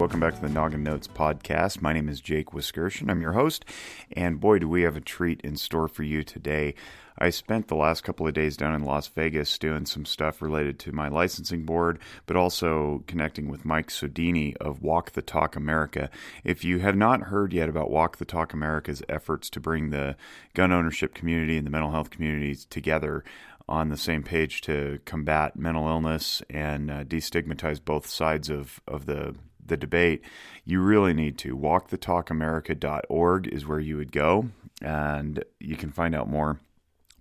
Welcome back to the Noggin Notes podcast. My name is Jake Wiskerson. I'm your host, and boy, do we have a treat in store for you today. I spent the last couple of days down in Las Vegas doing some stuff related to my licensing board, but also connecting with Mike Sodini of Walk the Talk America. If you have not heard yet about Walk the Talk America's efforts to bring the gun ownership community and the mental health communities together, on the same page to combat mental illness and uh, destigmatize both sides of, of the the debate, you really need to. WalkTheTalkAmerica.org is where you would go, and you can find out more.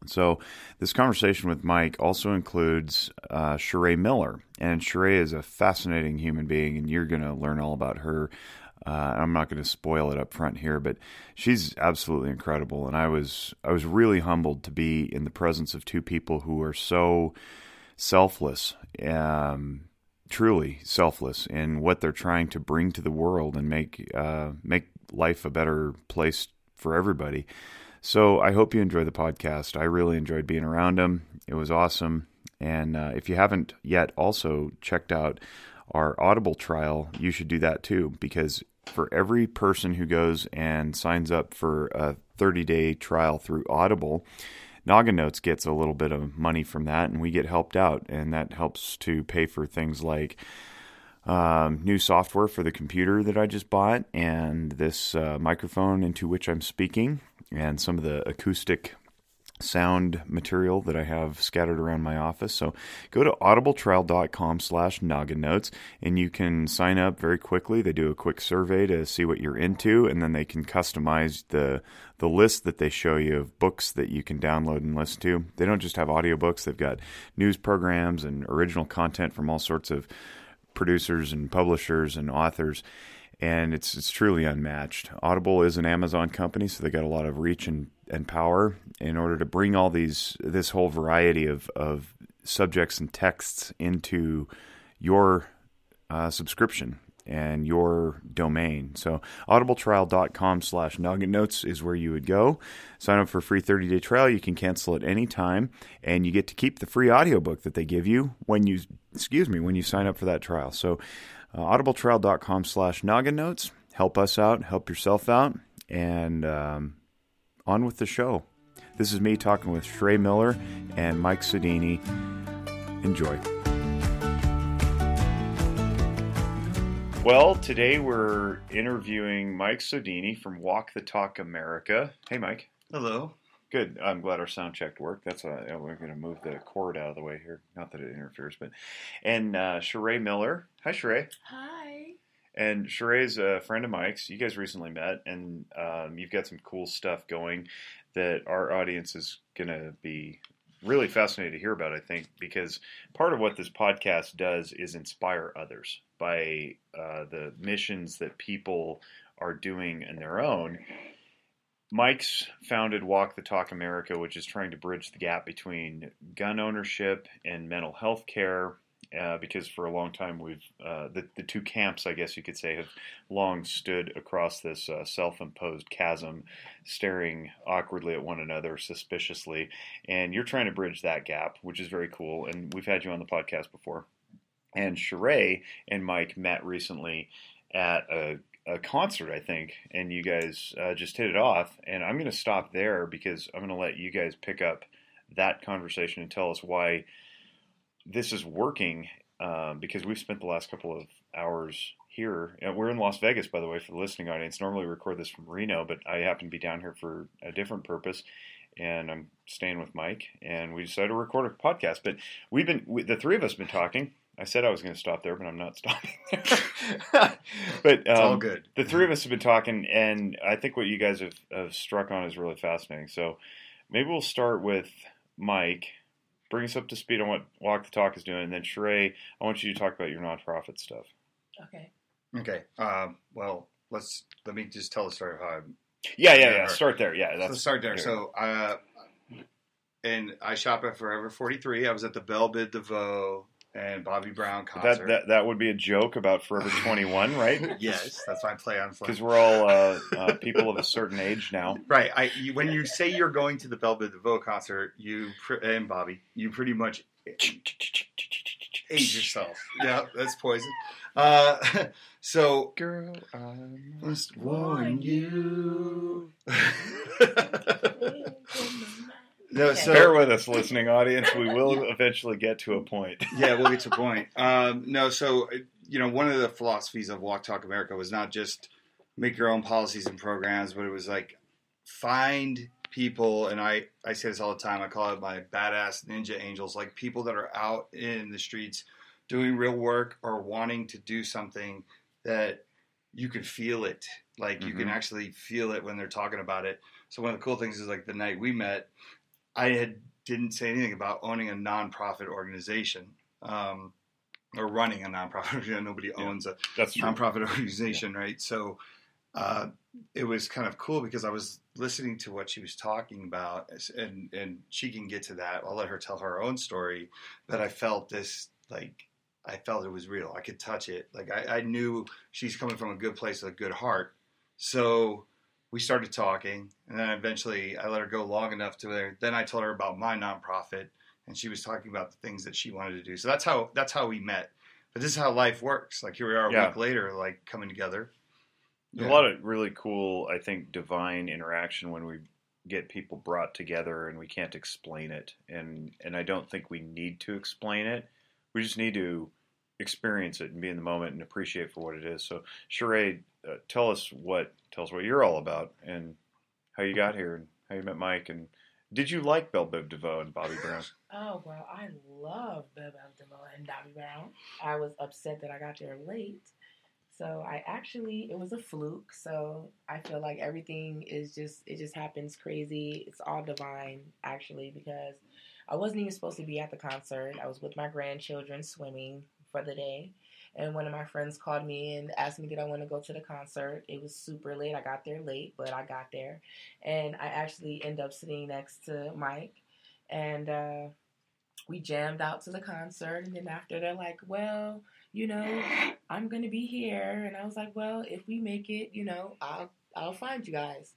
So, this conversation with Mike also includes uh, Sheree Miller, and Sheree is a fascinating human being, and you're going to learn all about her. Uh, I'm not going to spoil it up front here, but she's absolutely incredible, and I was I was really humbled to be in the presence of two people who are so selfless. Um, truly selfless in what they're trying to bring to the world and make uh, make life a better place for everybody. So I hope you enjoy the podcast. I really enjoyed being around them. It was awesome. And uh, if you haven't yet also checked out our Audible trial, you should do that too because for every person who goes and signs up for a 30 day trial through Audible, Noggin Notes gets a little bit of money from that, and we get helped out, and that helps to pay for things like um, new software for the computer that I just bought, and this uh, microphone into which I'm speaking, and some of the acoustic sound material that I have scattered around my office. So go to audibletrial.com slash notes and you can sign up very quickly. They do a quick survey to see what you're into and then they can customize the the list that they show you of books that you can download and listen to. They don't just have audiobooks, they've got news programs and original content from all sorts of producers and publishers and authors and it's it's truly unmatched. Audible is an Amazon company, so they got a lot of reach and, and power in order to bring all these this whole variety of of subjects and texts into your uh, subscription and your domain. So audibletrial.com slash noggin notes is where you would go. Sign up for a free 30-day trial. You can cancel at any time and you get to keep the free audiobook that they give you when you excuse me, when you sign up for that trial. So uh, audibletrial.com slash noggin notes. Help us out, help yourself out, and um, on with the show. This is me talking with Sheree Miller and Mike Sodini. Enjoy. Well, today we're interviewing Mike Sodini from Walk the Talk America. Hey, Mike. Hello. Good. I'm glad our sound check worked. That's why we're going to move the cord out of the way here. Not that it interferes, but and uh, Sheree Miller. Hi, Sheree. Hi. And Sheree's a friend of Mike's. You guys recently met, and um, you've got some cool stuff going that our audience is going to be really fascinated to hear about. I think because part of what this podcast does is inspire others by uh, the missions that people are doing in their own Mike's founded Walk the Talk America, which is trying to bridge the gap between gun ownership and mental health care. Uh, because for a long time we've uh, the the two camps, I guess you could say, have long stood across this uh, self-imposed chasm, staring awkwardly at one another suspiciously. And you're trying to bridge that gap, which is very cool. And we've had you on the podcast before. And Sheree and Mike met recently at a a concert, I think, and you guys uh, just hit it off. And I'm going to stop there because I'm going to let you guys pick up that conversation and tell us why this is working. Um, because we've spent the last couple of hours here. And we're in Las Vegas, by the way, for the listening audience. Normally, we record this from Reno, but I happen to be down here for a different purpose. And I'm staying with Mike, and we decided to record a podcast. But we've been, we, the three of us, have been talking I said I was going to stop there, but I'm not stopping there. but um, it's all good. The three of us have been talking, and I think what you guys have, have struck on is really fascinating. So maybe we'll start with Mike. Bring us up to speed on what Walk the Talk is doing, and then Sheree, I want you to talk about your nonprofit stuff. Okay. Okay. Um, well, let's let me just tell the story of how. I, yeah, yeah, yeah. Start there. Yeah, that's let's start there. So, uh, and I shop at Forever Forty Three. I was at the Bell Biv DeVoe and Bobby Brown concert. That, that that would be a joke about Forever 21, right? yes, that's my play on Because we're all uh, uh, people of a certain age now. Right. I, you, when you say you're going to the Bell Biv DeVoe concert, you and Bobby, you pretty much age yourself. yeah, that's poison. Uh, so, Girl, I must warn you. No, so Bear with us, listening audience. We will eventually get to a point. yeah, we'll get to a point. Um, no, so you know, one of the philosophies of Walk Talk America was not just make your own policies and programs, but it was like find people, and I I say this all the time. I call it my badass ninja angels, like people that are out in the streets doing real work or wanting to do something that you can feel it. Like you can Mhm. actually feel it when they're talking about it. So one of the cool things is like the night we met, I had didn't say anything about owning a nonprofit organization um, or running a nonprofit. You know, nobody Yeah. owns a That's true. nonprofit organization, right? So uh, it was kind of cool because I was listening to what she was talking about, and and she can get to that. I'll let her tell her own story, but I felt this like I felt it was real. I could touch it. Like I, I knew she's coming from a good place, with a good heart. So we started talking, and then eventually I let her go long enough to where then I told her about my nonprofit, and she was talking about the things that she wanted to do. So that's how that's how we met. But this is how life works. Like here we are a Yeah. week later, like coming together. There's a lot of really cool, I think, divine interaction when we get people brought together and we can't explain it. And and I don't think we need to explain it. We just need to experience it and be in the moment and appreciate for what it is. So, Sheree, uh, tell us what tell us what you're all about and how you got here and how you met Mike and did you like Bell Biv DeVoe and Bobby Brown? Oh well, I love Belle DeVoe and Bobby Brown. I was upset that I got there late, so I actually it was a fluke. So I feel like everything is just it just happens crazy. It's all divine actually because I wasn't even supposed to be at the concert. I was with my grandchildren swimming for the day. And one of my friends called me and asked me did I want to go to the concert. It was super late. I got there late, but I got there. And I actually ended up sitting next to Mike and uh, we jammed out to the concert and then after they're like well you know i'm gonna be here and i was like well if we make it you know i'll i'll find you guys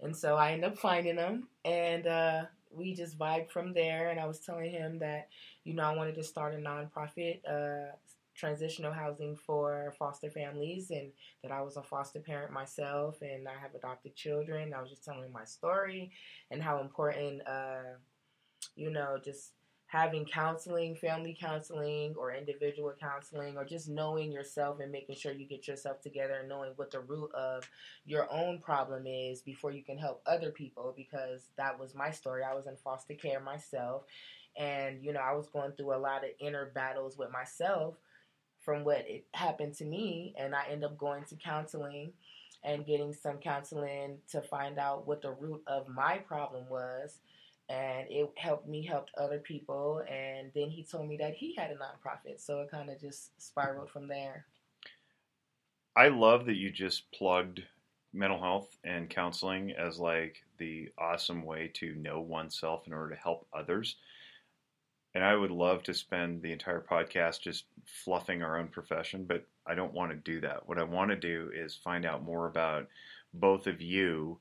and so i ended up finding them and uh, we just vibed from there and i was telling him that you know i wanted to start a nonprofit uh, transitional housing for foster families and that i was a foster parent myself and i have adopted children i was just telling my story and how important uh, you know, just having counseling, family counseling, or individual counseling, or just knowing yourself and making sure you get yourself together and knowing what the root of your own problem is before you can help other people. Because that was my story. I was in foster care myself, and you know, I was going through a lot of inner battles with myself from what it happened to me, and I end up going to counseling and getting some counseling to find out what the root of my problem was and it helped me helped other people and then he told me that he had a nonprofit so it kind of just spiraled from there I love that you just plugged mental health and counseling as like the awesome way to know oneself in order to help others. And I would love to spend the entire podcast just fluffing our own profession, but I don't want to do that. What I want to do is find out more about both of you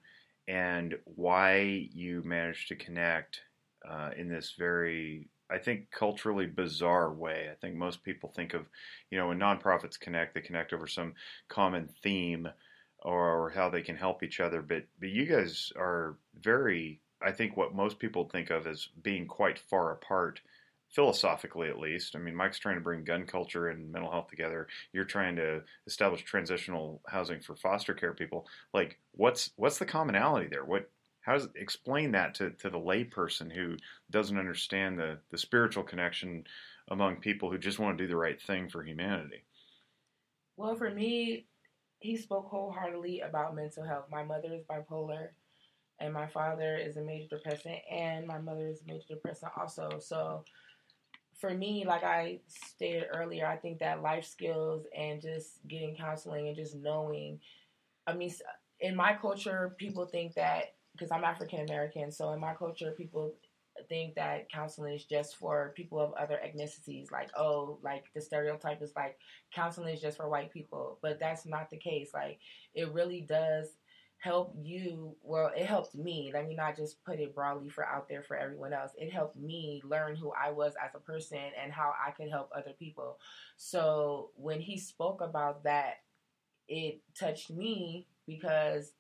and why you managed to connect uh, in this very, I think, culturally bizarre way. I think most people think of, you know, when nonprofits connect, they connect over some common theme or how they can help each other. But but you guys are very, I think, what most people think of as being quite far apart. Philosophically, at least. I mean, Mike's trying to bring gun culture and mental health together. You're trying to establish transitional housing for foster care people. Like, what's what's the commonality there? What how does it explain that to, to the layperson who doesn't understand the, the spiritual connection among people who just want to do the right thing for humanity? well for me he spoke wholeheartedly about mental health my mother is bipolar and my father is a major depressant and my mother is a major depressant also so for me like i stated earlier i think that life skills and just getting counseling and just knowing i mean in my culture people think that because i'm african american so in my culture people think that counseling is just for people of other ethnicities like oh like the stereotype is like counseling is just for white people but that's not the case like it really does help you well it helped me. Let me not just put it broadly for out there for everyone else. It helped me learn who i was as a person and how i could help other people. So when he spoke about that it touched me because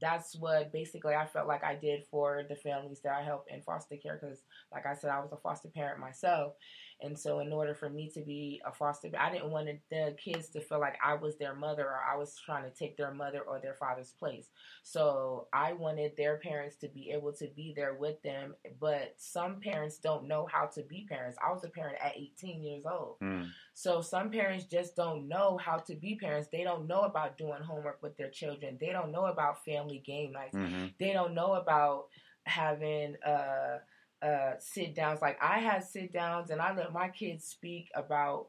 that's what basically I felt like I did for the families that I help in foster care because, like I said, I was a foster parent myself. And so, in order for me to be a foster, I didn't want the kids to feel like I was their mother or I was trying to take their mother or their father's place. So, I wanted their parents to be able to be there with them. But some parents don't know how to be parents. I was a parent at 18 years old. Mm. So, some parents just don't know how to be parents. They don't know about doing homework with their children, they don't know about family game nights, hmm they don't know about having, uh, uh, sit downs. Like I had sit downs and I let my kids speak about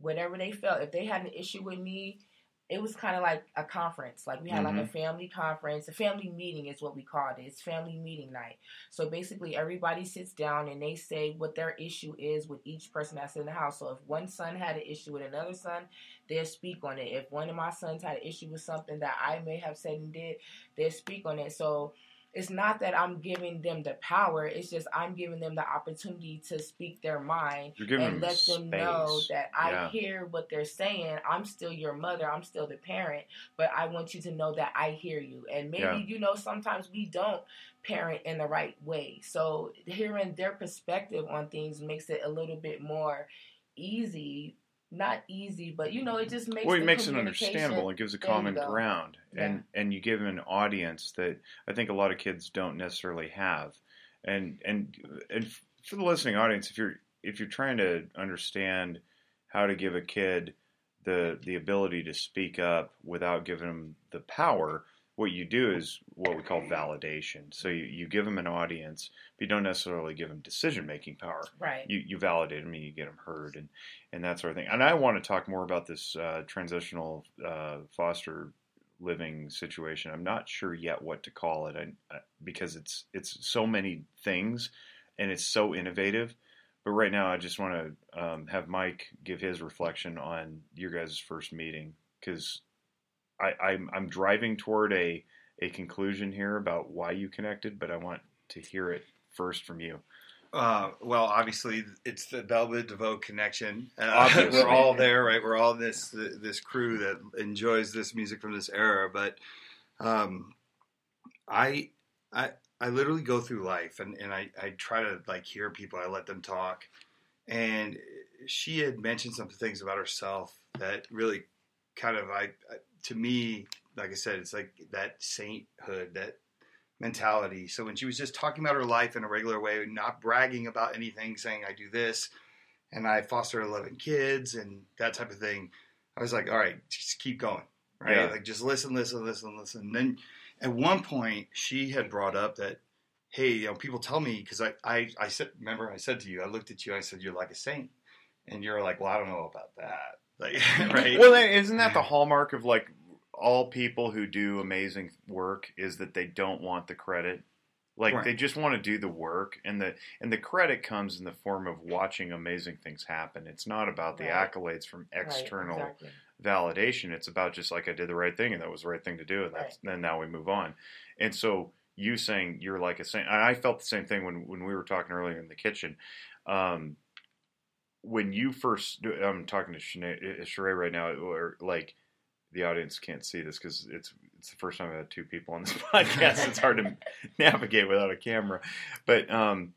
whatever they felt. If they had an issue with me, it was kind of like a conference. Like we had like a family conference, a family meeting is what we called it. It's family meeting night. So basically, everybody sits down and they say what their issue is with each person that's in the house. So if one son had an issue with another son, they'll speak on it. If one of my sons had an issue with something that I may have said and did, they'll speak on it. So it's not that I'm giving them the power. It's just I'm giving them the opportunity to speak their mind and let them know that I Yeah. hear what they're saying. I'm still your mother. I'm still the parent, but I want you to know that I hear you. And maybe Yeah. you know sometimes we don't parent in the right way. So hearing their perspective on things makes it a little bit more easy. Not easy, but you know, it just makes well, it makes it understandable. It gives a common ground, and and you give an audience that I think a lot of kids don't necessarily have. And and and for the listening audience, if you're if you're trying to understand how to give a kid the the ability to speak up without giving them the power, what you do is what we call validation. So you, you give them an audience, but you don't necessarily give them decision making power Right. you, you validate them and you get them heard and, and that sort of thing. And I want to talk more about this uh, transitional uh, foster living situation. I'm not sure yet what to call it I, I, because it's it's so many things and it's so innovative. But right now, I just want to um, have Mike give his reflection on your guys' first meeting because I'm I'm driving toward a a conclusion here about why you connected, but I want to hear it first from you. Uh, well, obviously, it's the Bell Biv DeVoe connection. Uh, we're all there, right? We're all this this crew that enjoys this music from this era. But um, I, I, I literally go through life, and, and I, I try to like hear people. I let them talk, and she had mentioned some things about herself that really kind of I, I to me, like I said, it's like that sainthood that mentality. So when she was just talking about her life in a regular way, not bragging about anything, saying I do this and I foster 11 kids and that type of thing, I was like, all right, just keep going, right? Yeah. Like just listen, listen, listen, listen. And then at one point, she had brought up that, hey, you know, people tell me because I, I, I said, remember I said to you, I looked at you, I said you're like a saint, and you're like, well, I don't know about that, like, right? Well, isn't that the hallmark of like all people who do amazing work is that they don't want the credit. Like Right. they just want to do the work, and the and the credit comes in the form of watching amazing things happen. It's not about the Right. accolades from Right, external exactly. validation. It's about just like I did the right thing, and that was the right thing to do, and that's then now we move on. And so you saying you're like a saint, I felt the same thing when when we were talking earlier in the kitchen. Um, when you first, I'm talking to Shanae, uh, Sheree right now, or like the audience can't see this because it's it's the first time I've had two people on this podcast. it's hard to navigate without a camera, but um,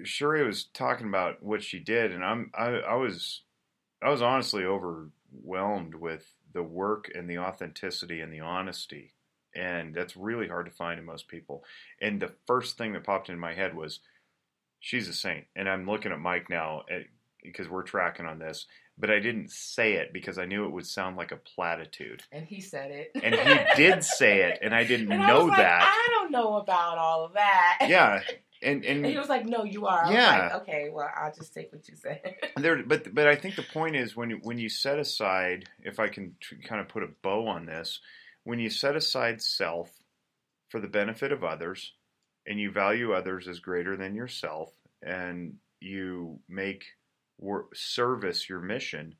Sheree was talking about what she did, and I'm I, I was I was honestly overwhelmed with the work and the authenticity and the honesty, and that's really hard to find in most people. And the first thing that popped into my head was, she's a saint, and I'm looking at Mike now at, because we're tracking on this, but I didn't say it because I knew it would sound like a platitude, And he said it. and he did say it, and I didn't And I know like, that. I don't know about all of that. Yeah, and and And he was like, "No, you are." I Yeah. Was like, okay, well, I'll just take what you said. There, but but I think the point is when you, when you set aside, if I can tr- kind of put a bow on this, when you set aside self for the benefit of others, and you value others as greater than yourself, and you make wor- service your mission,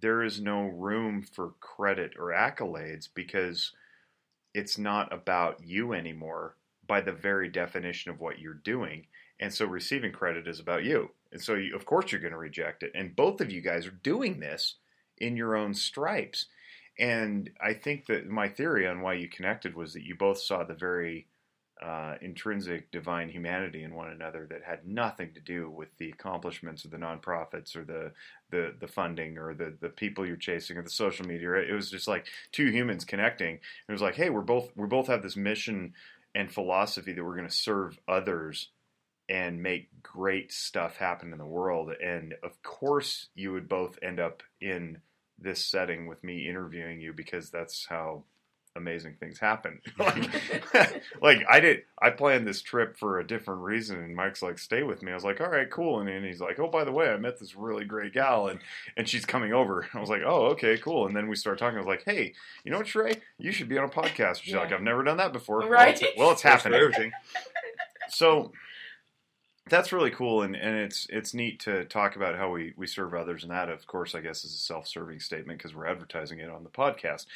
there is no room for credit or accolades because it's not about you anymore by the very definition of what you're doing. And so receiving credit is about you. And so, you, of course, you're going to reject it. And both of you guys are doing this in your own stripes. And I think that my theory on why you connected was that you both saw the very uh, intrinsic divine humanity in one another that had nothing to do with the accomplishments of the nonprofits or the the, the funding or the, the people you're chasing or the social media. It was just like two humans connecting. It was like, hey, we're both we both have this mission and philosophy that we're going to serve others and make great stuff happen in the world. And of course, you would both end up in this setting with me interviewing you because that's how amazing things happen. like, like I did, I planned this trip for a different reason, and Mike's like, "Stay with me." I was like, "All right, cool." And then he's like, "Oh, by the way, I met this really great gal, and and she's coming over." I was like, "Oh, okay, cool." And then we started talking. I was like, "Hey, you know what, Trey? You should be on a podcast." She's yeah. like, "I've never done that before." Right? Well, it's, well, it's happening. Everything. So that's really cool and, and it's it's neat to talk about how we, we serve others and that of course i guess is a self-serving statement because we're advertising it on the podcast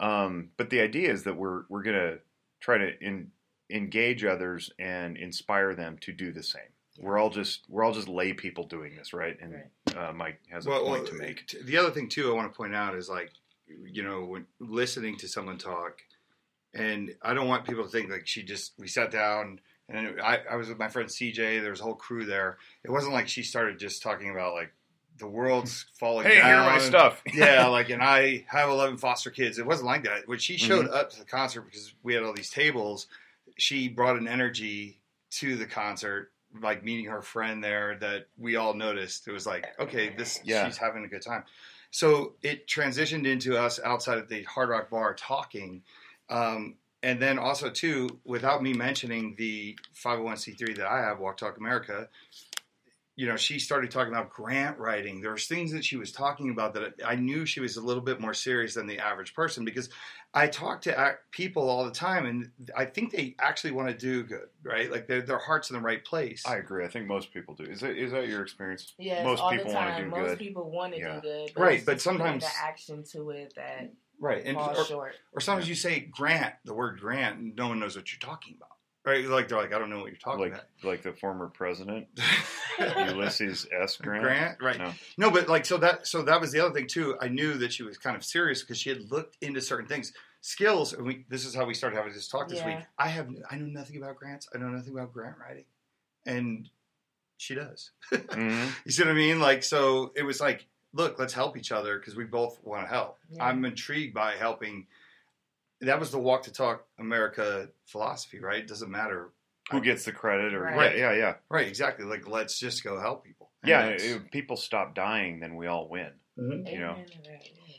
um, but the idea is that we're we're going to try to in, engage others and inspire them to do the same yeah. we're all just we're all just lay people doing this right and right. Uh, mike has a point well, to make the other thing too i want to point out is like you know when listening to someone talk and i don't want people to think like she just we sat down and I, I was with my friend CJ. There was a whole crew there. It wasn't like she started just talking about like the world's falling hey, down. Hey, my stuff. yeah, like, and I have 11 foster kids. It wasn't like that. When she showed mm-hmm. up to the concert, because we had all these tables, she brought an energy to the concert, like meeting her friend there that we all noticed. It was like, okay, this, yeah. she's having a good time. So it transitioned into us outside of the Hard Rock Bar talking. Um, and then also too, without me mentioning the 501c3 that I have, Walk Talk America, you know, she started talking about grant writing. There was things that she was talking about that I knew she was a little bit more serious than the average person because I talk to people all the time, and I think they actually want to do good, right? Like their their heart's in the right place. I agree. I think most people do. Is that is that your experience? Yes, most people want to do most good. Most people want to yeah. do good, but right? But sometimes the action to it that right and or, short. or sometimes you say grant the word grant and no one knows what you're talking about right like they're like i don't know what you're talking like, about like the former president ulysses s grant grant right no. no but like so that so that was the other thing too i knew that she was kind of serious because she had looked into certain things skills and we this is how we started having this talk this yeah. week i have i know nothing about grants i know nothing about grant writing and she does mm-hmm. you see what i mean like so it was like look, let's help each other because we both want to help. Yeah. I'm intrigued by helping. That was the walk to talk America philosophy, right? It doesn't matter who gets the credit or right. yeah, yeah, yeah, right, exactly. Like let's just go help people. And yeah, if people stop dying, then we all win. Mm-hmm. You know,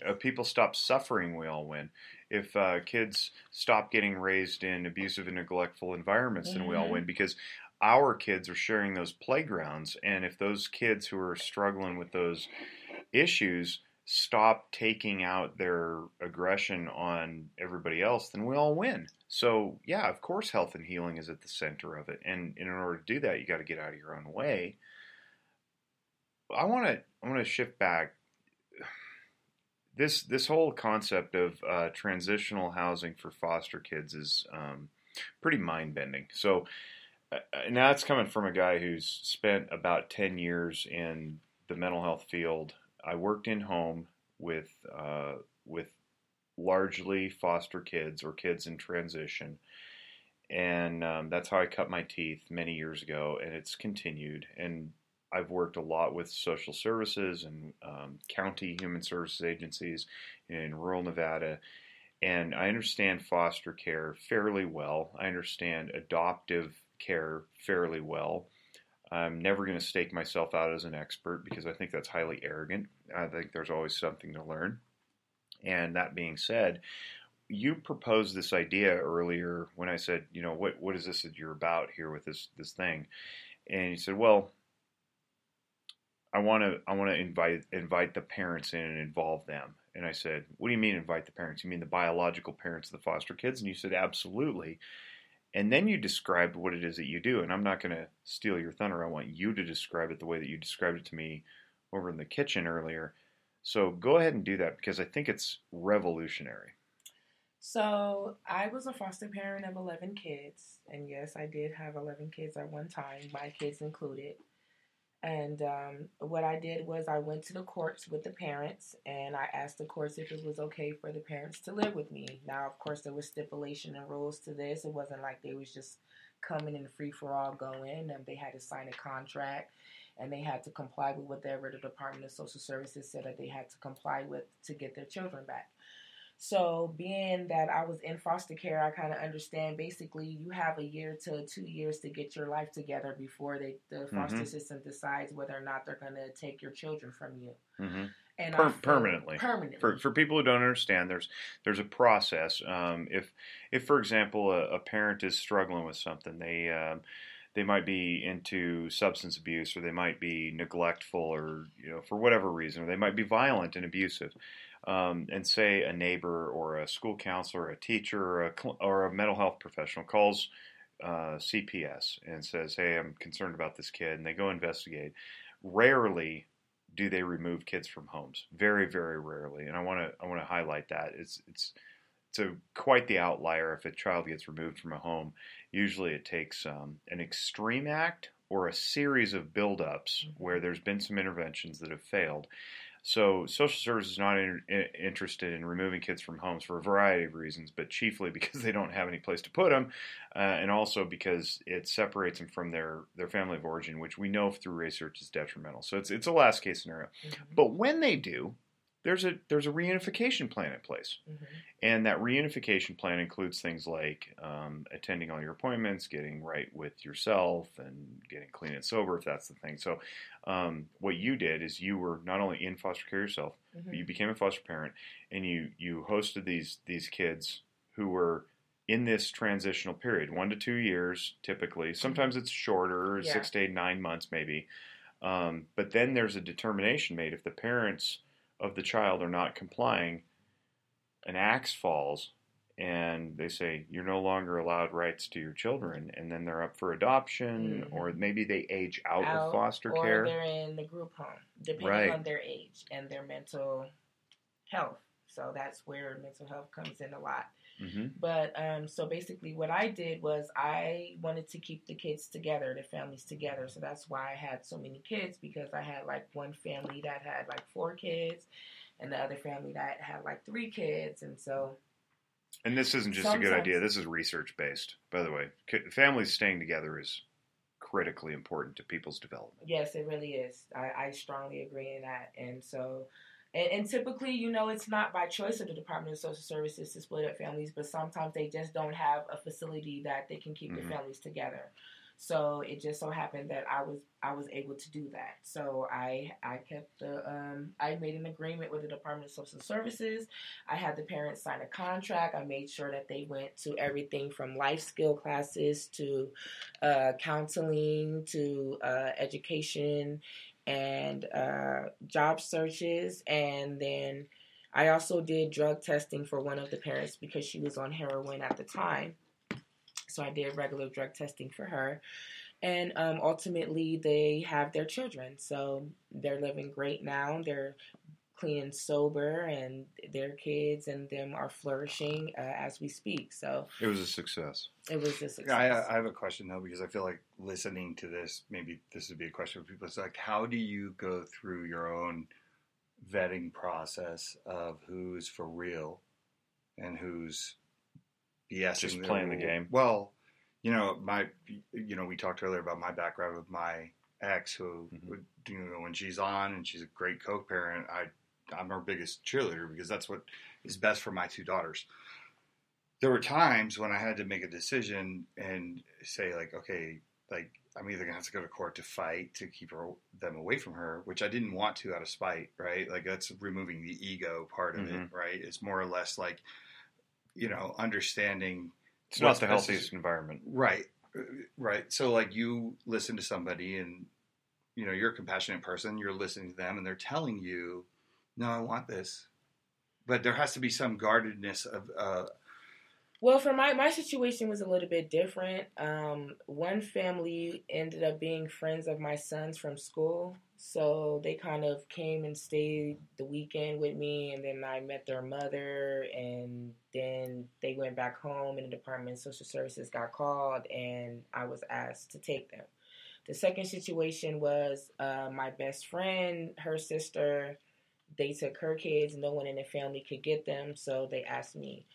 if people stop suffering, we all win. If uh, kids stop getting raised in abusive and neglectful environments, mm-hmm. then we all mm-hmm. win because our kids are sharing those playgrounds. And if those kids who are struggling with those issues stop taking out their aggression on everybody else, then we all win. So, yeah, of course, health and healing is at the center of it. And, in order to do that, you got to get out of your own way. I want to I want to shift back. This this whole concept of uh, transitional housing for foster kids is um, pretty mind bending. So uh, now it's coming from a guy who's spent about ten years in the mental health field I worked in home with uh, with largely foster kids or kids in transition, and um, that's how I cut my teeth many years ago, and it's continued. And I've worked a lot with social services and um, county human services agencies in rural Nevada, and I understand foster care fairly well. I understand adoptive care fairly well. I'm never going to stake myself out as an expert because I think that's highly arrogant. I think there's always something to learn. And that being said, you proposed this idea earlier when I said, you know, what what is this that you're about here with this this thing? And you said, well, I want to I want to invite invite the parents in and involve them. And I said, what do you mean invite the parents? You mean the biological parents of the foster kids? And you said, absolutely. And then you described what it is that you do. And I'm not going to steal your thunder. I want you to describe it the way that you described it to me over in the kitchen earlier. So go ahead and do that because I think it's revolutionary. So I was a foster parent of 11 kids. And yes, I did have 11 kids at one time, my kids included. And um, what I did was I went to the courts with the parents and I asked the courts if it was okay for the parents to live with me. Now, of course, there was stipulation and rules to this. It wasn't like they was just coming in free for all going. And they had to sign a contract and they had to comply with whatever the Department of Social Services said that they had to comply with to get their children back. So, being that I was in foster care, I kind of understand basically you have a year to two years to get your life together before they, the foster mm-hmm. system decides whether or not they're going to take your children from you. Mm-hmm. And per- permanently, permanently. For, for people who don't understand, there's there's a process. Um, if if for example a, a, parent is struggling with something, they um, they might be into substance abuse, or they might be neglectful, or you know for whatever reason, or they might be violent and abusive um, and say a neighbor or a school counselor, a teacher, or a, or a mental health professional calls uh, CPS and says, "Hey, I'm concerned about this kid," and they go investigate. Rarely do they remove kids from homes. Very, very rarely, and I want to I want to highlight that it's it's it's a, quite the outlier if a child gets removed from a home. Usually, it takes um, an extreme act or a series of buildups mm-hmm. where there's been some interventions that have failed. So, social services is not in, in, interested in removing kids from homes for a variety of reasons, but chiefly because they don't have any place to put them, uh, and also because it separates them from their, their family of origin, which we know through research is detrimental. So, it's it's a last case scenario. Mm-hmm. But when they do, there's a there's a reunification plan in place, mm-hmm. and that reunification plan includes things like um, attending all your appointments, getting right with yourself, and getting clean and sober if that's the thing. So, um, what you did is you were not only in foster care yourself, mm-hmm. but you became a foster parent, and you you hosted these these kids who were in this transitional period, one to two years typically. Mm-hmm. Sometimes it's shorter, yeah. six to eight, nine months maybe. Um, but then there's a determination made if the parents of the child are not complying, an axe falls and they say you're no longer allowed rights to your children and then they're up for adoption mm-hmm. or maybe they age out, out, of foster care or they're in the group home depending right. on their age and their mental health so that's where mental health comes in a lot mm-hmm. but um, so basically what i did was i wanted to keep the kids together the families together so that's why i had so many kids because i had like one family that had like four kids and the other family that had like three kids and so and this isn't just Sometimes. a good idea. This is research based, by the way. Families staying together is critically important to people's development. Yes, it really is. I, I strongly agree in that. And so, and, and, typically, you know, it's not by choice of the Department of Social Services to split up families, but sometimes they just don't have a facility that they can keep mm-hmm. the families together. So it just so happened that I was I was able to do that. So I I kept the um, I made an agreement with the Department of Social Services. I had the parents sign a contract. I made sure that they went to everything from life skill classes to uh, counseling to uh, education and uh, job searches, and then. I also did drug testing for one of the parents because she was on heroin at the time. So I did regular drug testing for her. And um, ultimately, they have their children. So they're living great now. They're clean and sober, and their kids and them are flourishing uh, as we speak. So it was a success. It was a success. I, I, have a question though, because I feel like listening to this, maybe this would be a question for people. It's like, how do you go through your own vetting process of who's for real and who's BS. Just playing the game. Well, you know, my, you know, we talked earlier about my background with my ex, who, mm-hmm. you know, when she's on and she's a great co-parent, I, I'm her biggest cheerleader because that's what is best for my two daughters. There were times when I had to make a decision and say, like, okay, like I'm either gonna have to go to court to fight to keep her, them away from her, which I didn't want to out of spite, right? Like that's removing the ego part of mm-hmm. it, right? It's more or less like you know, understanding. It's not the healthiest environment. Right. Right. So, like, you listen to somebody and, you know, you're a compassionate person, you're listening to them, and they're telling you, no, I want this. But there has to be some guardedness of, uh, Well, for my my situation was a little bit different. Um, one family ended up being friends of my sons from school, so they kind of came and stayed the weekend with me, and then I met their mother, and then they went back home, and the Department of Social Services got called, and I was asked to take them. The second situation was uh, my best friend, her sister. They took her kids. No one in the family could get them, so they asked me.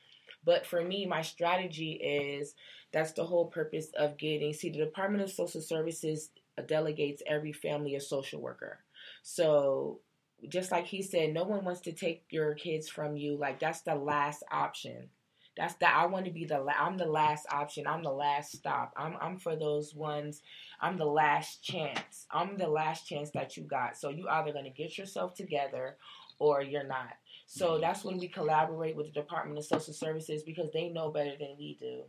But for me, my strategy is that's the whole purpose of getting. See, the Department of Social Services delegates every family a social worker. So just like he said, no one wants to take your kids from you. Like that's the last option. That's that I want to be the la- I'm the last option. I'm the last stop. I'm I'm for those ones. I'm the last chance. I'm the last chance that you got. So you either to get yourself together or you're not. So that's when we collaborate with the Department of Social Services because they know better than we do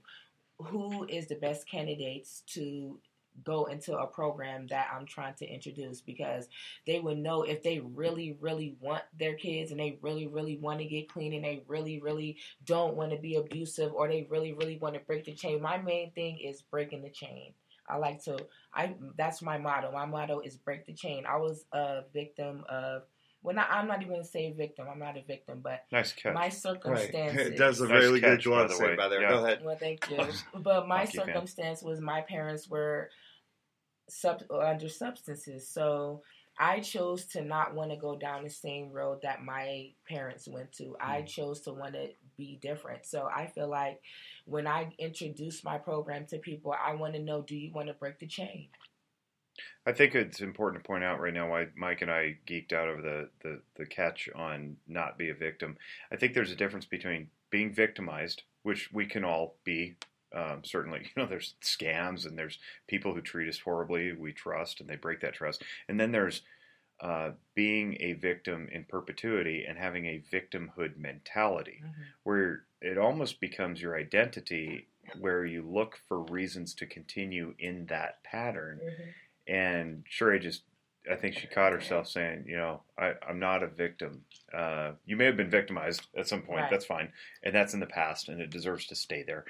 who is the best candidates to go into a program that I'm trying to introduce because they would know if they really, really want their kids and they really, really want to get clean and they really, really don't want to be abusive or they really, really want to break the chain. My main thing is breaking the chain. I like to I that's my motto. My motto is break the chain. I was a victim of well, not, I'm not even going to say victim. I'm not a victim, but nice catch. my circumstances. Right. It does a Nice really catch, good by job the way. by there. Yeah. Go ahead. Well, thank you. But my Hockey fan. circumstance was my parents were sub- under substances, so I chose to not want to go down the same road that my parents went to. I hmm. chose to want to be different. So I feel like when I introduce my program to people, I want to know: Do you want to break the chain? I think it's important to point out right now why Mike and I geeked out over the, the, the catch on not be a victim. I think there's a difference between being victimized, which we can all be. Um, certainly, you know, there's scams and there's people who treat us horribly, we trust, and they break that trust. And then there's uh, being a victim in perpetuity and having a victimhood mentality, where it almost becomes your identity, where you look for reasons to continue in that pattern and Sheree just I think she caught herself saying, you know, I, I'm not a victim. Uh, you may have been victimized at some point. Right. That's fine, and that's in the past, and it deserves to stay there.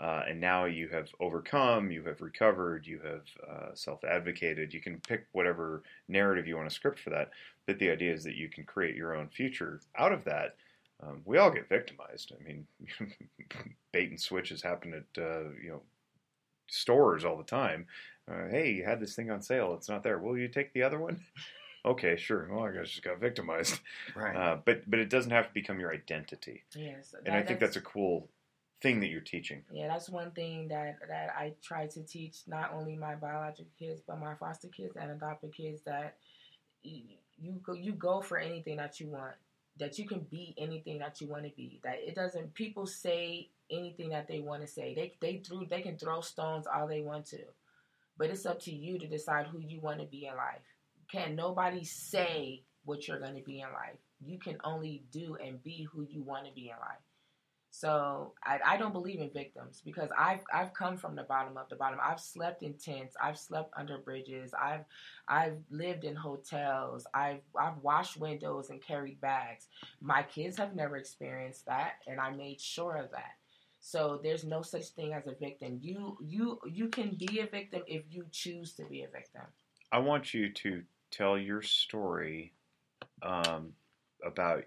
Uh, and now you have overcome, you have recovered, you have uh, self-advocated. You can pick whatever narrative you want to script for that. But the idea is that you can create your own future out of that. Um, we all get victimized. I mean, bait and switches happen at uh, you know stores all the time. Uh, hey, you had this thing on sale. It's not there. Will you take the other one? Okay, sure. Well, I guess just got victimized. Right. Uh, but but it doesn't have to become your identity. Yes, And I think that's a cool thing that you're teaching. Yeah, that's one thing that that I try to teach not only my biological kids but my foster kids and adopted kids that you, you go you go for anything that you want. That you can be anything that you want to be. That it doesn't. People say anything that they want to say. They they threw they can throw stones all they want to, but it's up to you to decide who you want to be in life. Can nobody say what you're going to be in life? You can only do and be who you want to be in life. So I, I don't believe in victims because I've I've come from the bottom of the bottom. I've slept in tents. I've slept under bridges. I've I've lived in hotels. I've I've washed windows and carried bags. My kids have never experienced that, and I made sure of that. So there's no such thing as a victim. You you you can be a victim if you choose to be a victim. I want you to tell your story um, about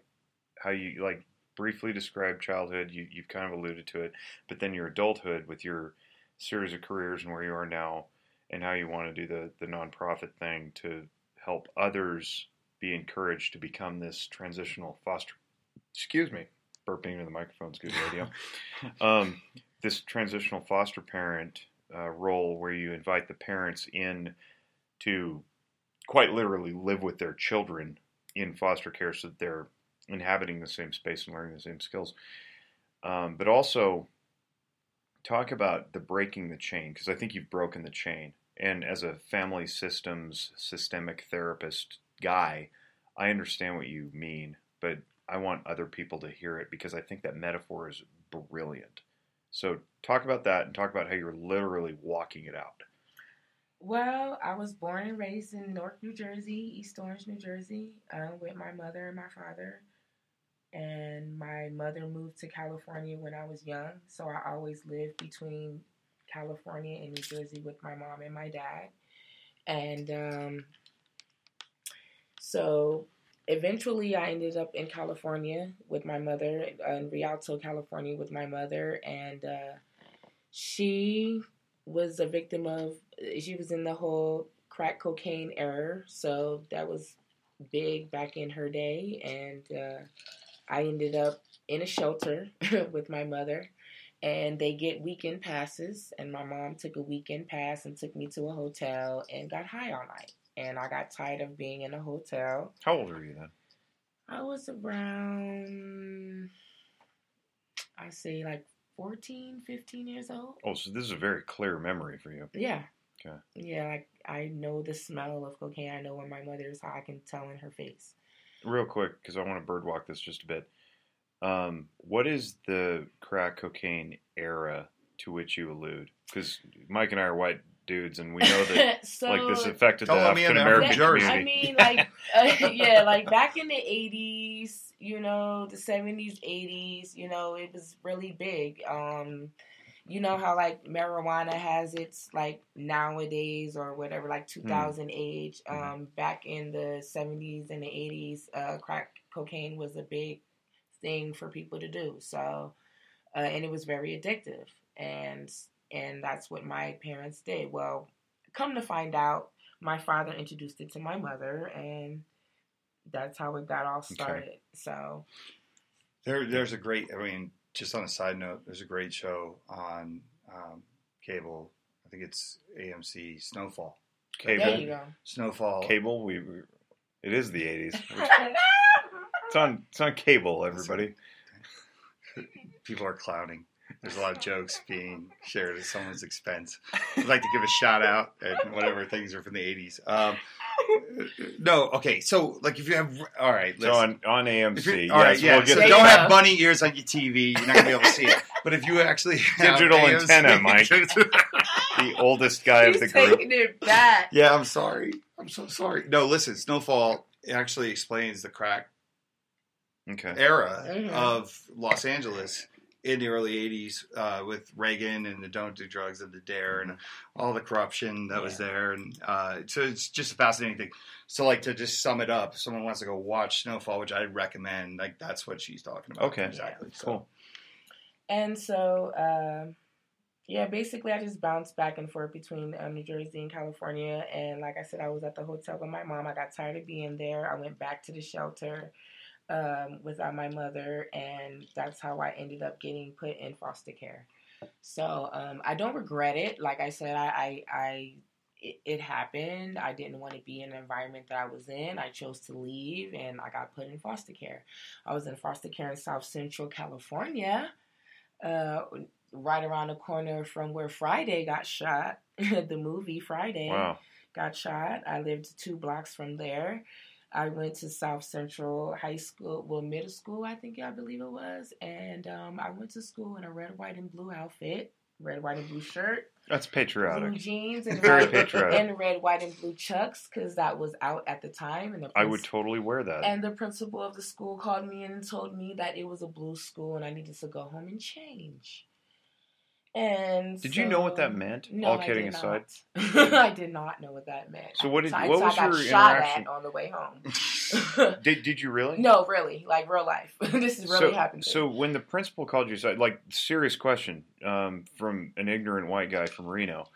how you like briefly describe childhood. You, you've kind of alluded to it, but then your adulthood with your series of careers and where you are now, and how you want to do the the nonprofit thing to help others be encouraged to become this transitional foster. Excuse me, burping into the microphone's good radio. um, this transitional foster parent uh, role where you invite the parents in to quite literally live with their children in foster care so that they're inhabiting the same space and learning the same skills. Um, but also talk about the breaking the chain because I think you've broken the chain. And as a family systems systemic therapist guy, I understand what you mean, but I want other people to hear it because I think that metaphor is brilliant. So talk about that and talk about how you're literally walking it out. Well, I was born and raised in Newark, New Jersey, East Orange, New Jersey, uh, with my mother and my father. And my mother moved to California when I was young, so I always lived between California and New Jersey with my mom and my dad. And um, so eventually I ended up in California with my mother, in Rialto, California with my mother. And uh, she was a victim of, she was in the whole crack cocaine era. So that was big back in her day. And uh, I ended up in a shelter with my mother and they get weekend passes. And my mom took a weekend pass and took me to a hotel and got high all night. And I got tired of being in a hotel. How old were you then? I was around, I say like 14, 15 years old. Oh, so this is a very clear memory for you. Yeah. Okay. Yeah, like I know the smell of cocaine. I know when my mother is high. I can tell in her face. Real quick, because I want to birdwalk this just a bit. Um, what is the crack cocaine era to which you allude? Because Mike and I are white dudes, and we know that so, like this affected the Don't let in African American Jersey. I community. mean, like, uh, yeah, like back in the 80s, you know, the 70s, 80s, you know, it was really big. Um, you know how like marijuana has its like nowadays or whatever, like 2000 age. Um, Mhm. back in the 70s and the 80s, uh, crack cocaine was a big thing for people to do. So, uh, and it was very addictive, and and that's what my parents did. Well, come to find out, my father introduced it to my mother, and that's how it got all started. So, There, there's a great. I mean, just on a side note, there's a great show on um, cable. I think it's AMC Snowfall. Cable, there you go. Snowfall. cable. We, we it is the eighties. It's on it's on cable. Everybody. People are clowning. There's a lot of jokes being shared at someone's expense. I'd like to give a shout out and whatever things are from the 80s. Um, no, okay. So, like, if you have, all right, So on on AMC. you- all right, yes, yeah. we'll so get don't you have bunny ears on your TV. You're not gonna be able to see it. But if you actually have Digital AMC antenna, Mike. the oldest guy of the group. taking it back. yeah, I'm sorry. I'm so sorry. No, listen. Snowfall actually explains the crack Okay. era of Los Angeles in the early 80s uh, with Reagan and the Don't Do Drugs and the Dare and all the corruption that was there. And uh, so it's just a fascinating thing. So, like, to just sum it up, if someone wants to go watch Snowfall, which I recommend, like, that's what she's talking about. Okay. Exactly. So, Cool. And so, um, yeah, basically, I just bounced back and forth between um, New Jersey and California. And like I said, I was at the hotel with my mom. I got tired of being there. I went back to the shelter um, without my mother, and that's how I ended up getting put in foster care. So um, I don't regret it. Like I said, I, I, I it, it happened. I didn't want to be in the environment that I was in. I chose to leave, and I got put in foster care. I was in foster care in South Central California uh, right around the corner from where Friday got shot. the movie Friday Wow. got shot. I lived two blocks from there. I went to South Central High School, well, middle school, I think I believe it was, and um, I went to school in a red, white, and blue outfit, red, white, and blue shirt, That's blue patriotic. jeans, and Very red, patriotic. and red, white, and blue chucks because that was out at the time. And the I would totally wear that. and the principal of the school called me in and told me that it was a blue school and I needed to go home and change. And Did you know what that meant? No, All I kidding did aside. not. I did not know what that meant. So what did- I, what so was I got your shot interaction? at on the way home. Did Did you really? no, really, like real life. this is really so, happened. So when the principal called you aside, like serious question um, from an ignorant white guy from Reno,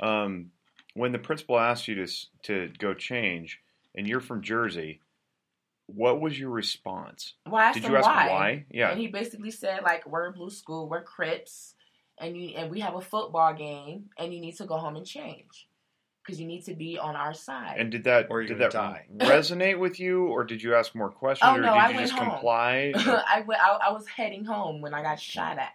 um, when the principal asked you to to go change, and you're from Jersey, what was your response? well, I asked Did you ask why. why? Yeah. And he basically said like we're a blue school, we're Crips, and you and we have a football game, and you need to go home and change because you need to be on our side. And did that Or did that die. resonate with you, or did you ask more questions, Oh, or no, did I you went just home. comply? I, went, I, I was heading home when I got shot at.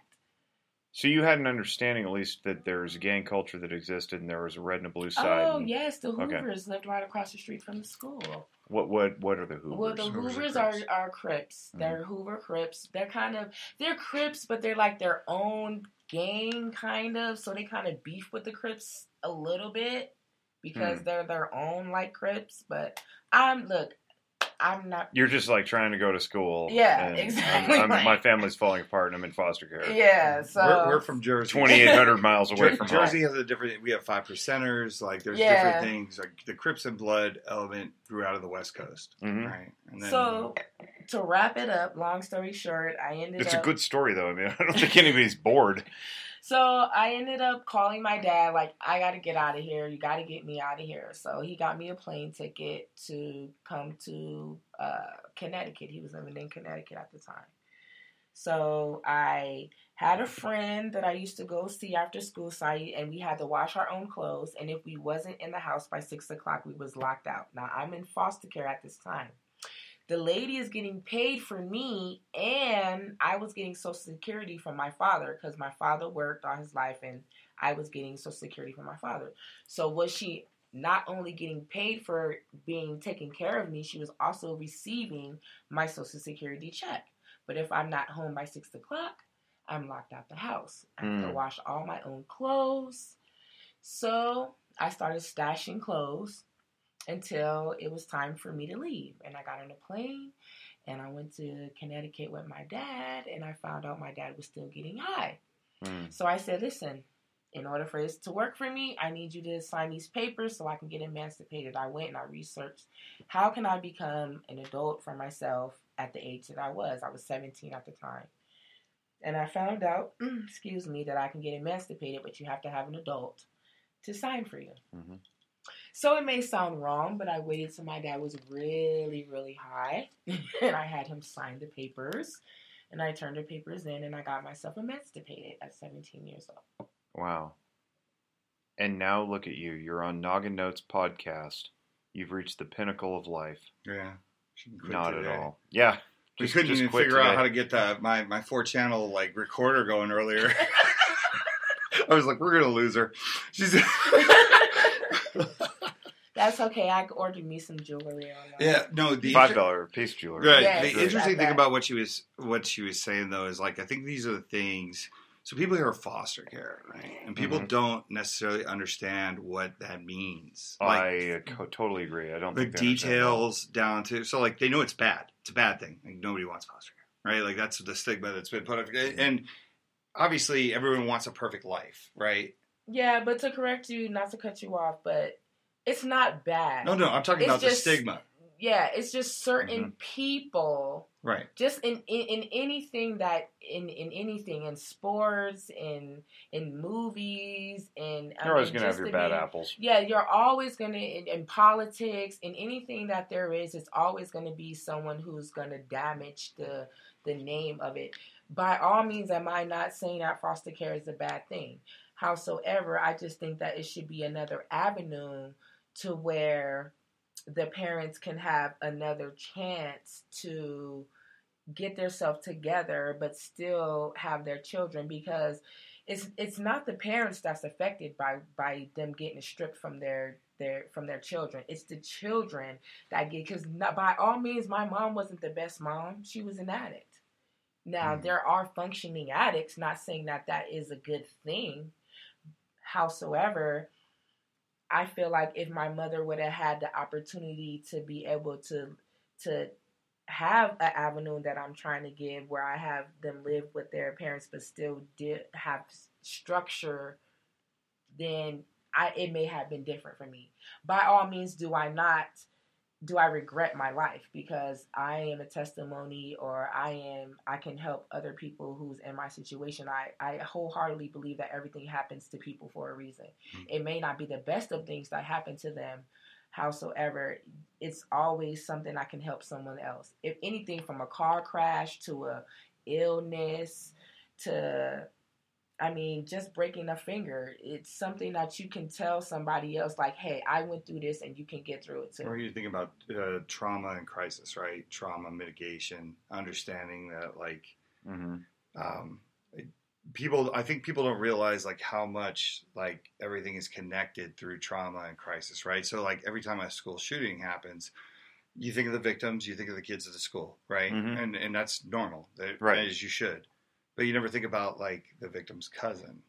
so you had an understanding, at least, that there was a gang culture that existed, and there was a red and a blue side. Oh and yes, the Okay. Lived right across the street from the school. What what what are the Hoovers? Well, the Hoovers are Hoovers are, Crips. are Crips. Mhm. They're Hoover Crips. They're kind of they're Crips, but they're like their own gang, kind of. So they kind of beef with the Crips a little bit because Hmm. they're their own like Crips. But I'm look, I'm not. You're just like trying to go to school. Yeah, and exactly. I'm, I'm, my family's falling apart, and I'm in foster care. Yeah, so we're, we're from Jersey. 2,800 miles away Jer- from Jersey home. has a different. We have five percenters. Like there's Yeah. different things. Like the Crips and Blood element grew out of the West Coast, Mhm. right? And So to wrap it up, long story short, I ended It's up. a good story, though. I mean, I don't think anybody's bored. So I ended up calling my dad, like, I got to get out of here. You got to get me out of here. So he got me a plane ticket to come to uh, Connecticut. He was living in Connecticut at the time. So I had a friend that I used to go see after school site, and we had to wash our own clothes. And if we wasn't in the house by six o'clock, we was locked out. Now I'm in foster care at this time. The lady is getting paid for me, and I was getting Social Security from my father because my father worked all his life, and I was getting Social Security from my father. So was she not only getting paid for being taken care of me, she was also receiving my Social Security check. But if I'm not home by six o'clock, I'm locked out the house. I have to Mm. wash all my own clothes. So I started stashing clothes until it was time for me to leave. And I got on a plane and I went to Connecticut with my dad and I found out my dad was still getting high. Mm. So I said, listen, in order for this to work for me, I need you to sign these papers so I can get emancipated. I went and I researched how can I become an adult for myself at the age that I was. I was 17 at the time. And I found out, excuse me, that I can get emancipated, but you have to have an adult to sign for you. Mhm. So it may sound wrong, but I waited till my dad was really, really high, and I had him sign the papers, and I turned the papers in, and I got myself emancipated at 17 years old. Wow. And now look at you. You're on Noggin Notes podcast. You've reached the pinnacle of life. yeah, Shouldn't today. at all. Yeah. We couldn't just even quit figure out how to get the my my four channel like recorder going earlier. I was like, we're gonna lose her. She's That's okay. I ordered me some jewelry online. yeah. No, the Five dollar piece jewelry. Right. Yes, the yes, interesting that- thing about what she was what she was saying though is like I think these are the things. So people here are foster care, right? And people Mhm. don't necessarily understand what that means. I uh, co- totally agree. I don't the think they understand that. details down to so like they know it's bad. It's a bad thing. Like nobody wants foster care, right? Like that's the stigma that's been put up. And obviously, everyone wants a perfect life, right? Yeah, but to correct you, not to cut you off, but it's not bad. No, no, I'm talking It's about just- the stigma, Yeah, it's just certain Mm-hmm. people right? just in, in in anything that in in anything in sports in in movies in You're always mean, going to have your bad be- apples. yeah you're always gonna in, in politics in anything that there is it's always gonna be someone who's gonna damage the the name of it by all means am i not saying that foster care is a bad thing howsoever i just think that it should be another avenue to where the parents can have another chance to get themselves together but still have their children because it's it's not the parents that's affected by by them getting stripped from their their from their children. It's the children that get because by all means my mom wasn't the best mom. She was an addict. Now Mm. there are functioning addicts not saying that that is a good thing. Howsoever i feel like if my mother would have had the opportunity to be able to to have an avenue that I'm trying to give where I have them live with their parents but still did have structure, then I it may have been different for me. By all means, do I not do I regret my life because I am a testimony or I am I can help other people who's in my situation. I, I wholeheartedly believe that everything happens to people for a reason. Mhm. It may not be the best of things that happen to them, howsoever it's always something I can help someone else. If anything, from a car crash to a illness to, I mean, just breaking a finger, it's something that you can tell somebody else, like, "Hey, I went through this, and you can get through it too." Or you think about uh, trauma and crisis, right? Trauma mitigation, understanding that like hmm um, people i think people don't realize like how much like everything is connected through trauma and crisis right so like every time a school shooting happens you think of the victims you think of the kids at the school right Mhm. and and that's normal that, Right. as you should but you never think about like the victim's cousin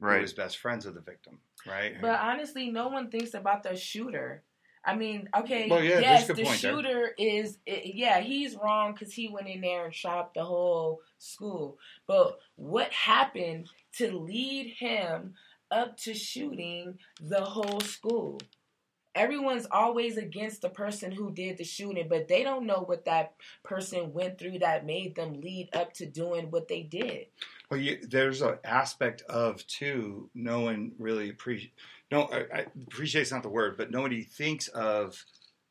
who Right. was best friends with the victim right But honestly, no one thinks about the shooter. I mean, okay, Well, yeah, yes, there's a good the point shooter is, i- yeah, he's wrong because he went in there and shot up the whole school. But what happened to lead him up to shooting the whole school? Everyone's always against the person who did the shooting, but they don't know what that person went through that made them lead up to doing what they did. Well, you, there's an aspect of too. No one really appreciate. No, I, I, appreciate's not the word, but nobody thinks of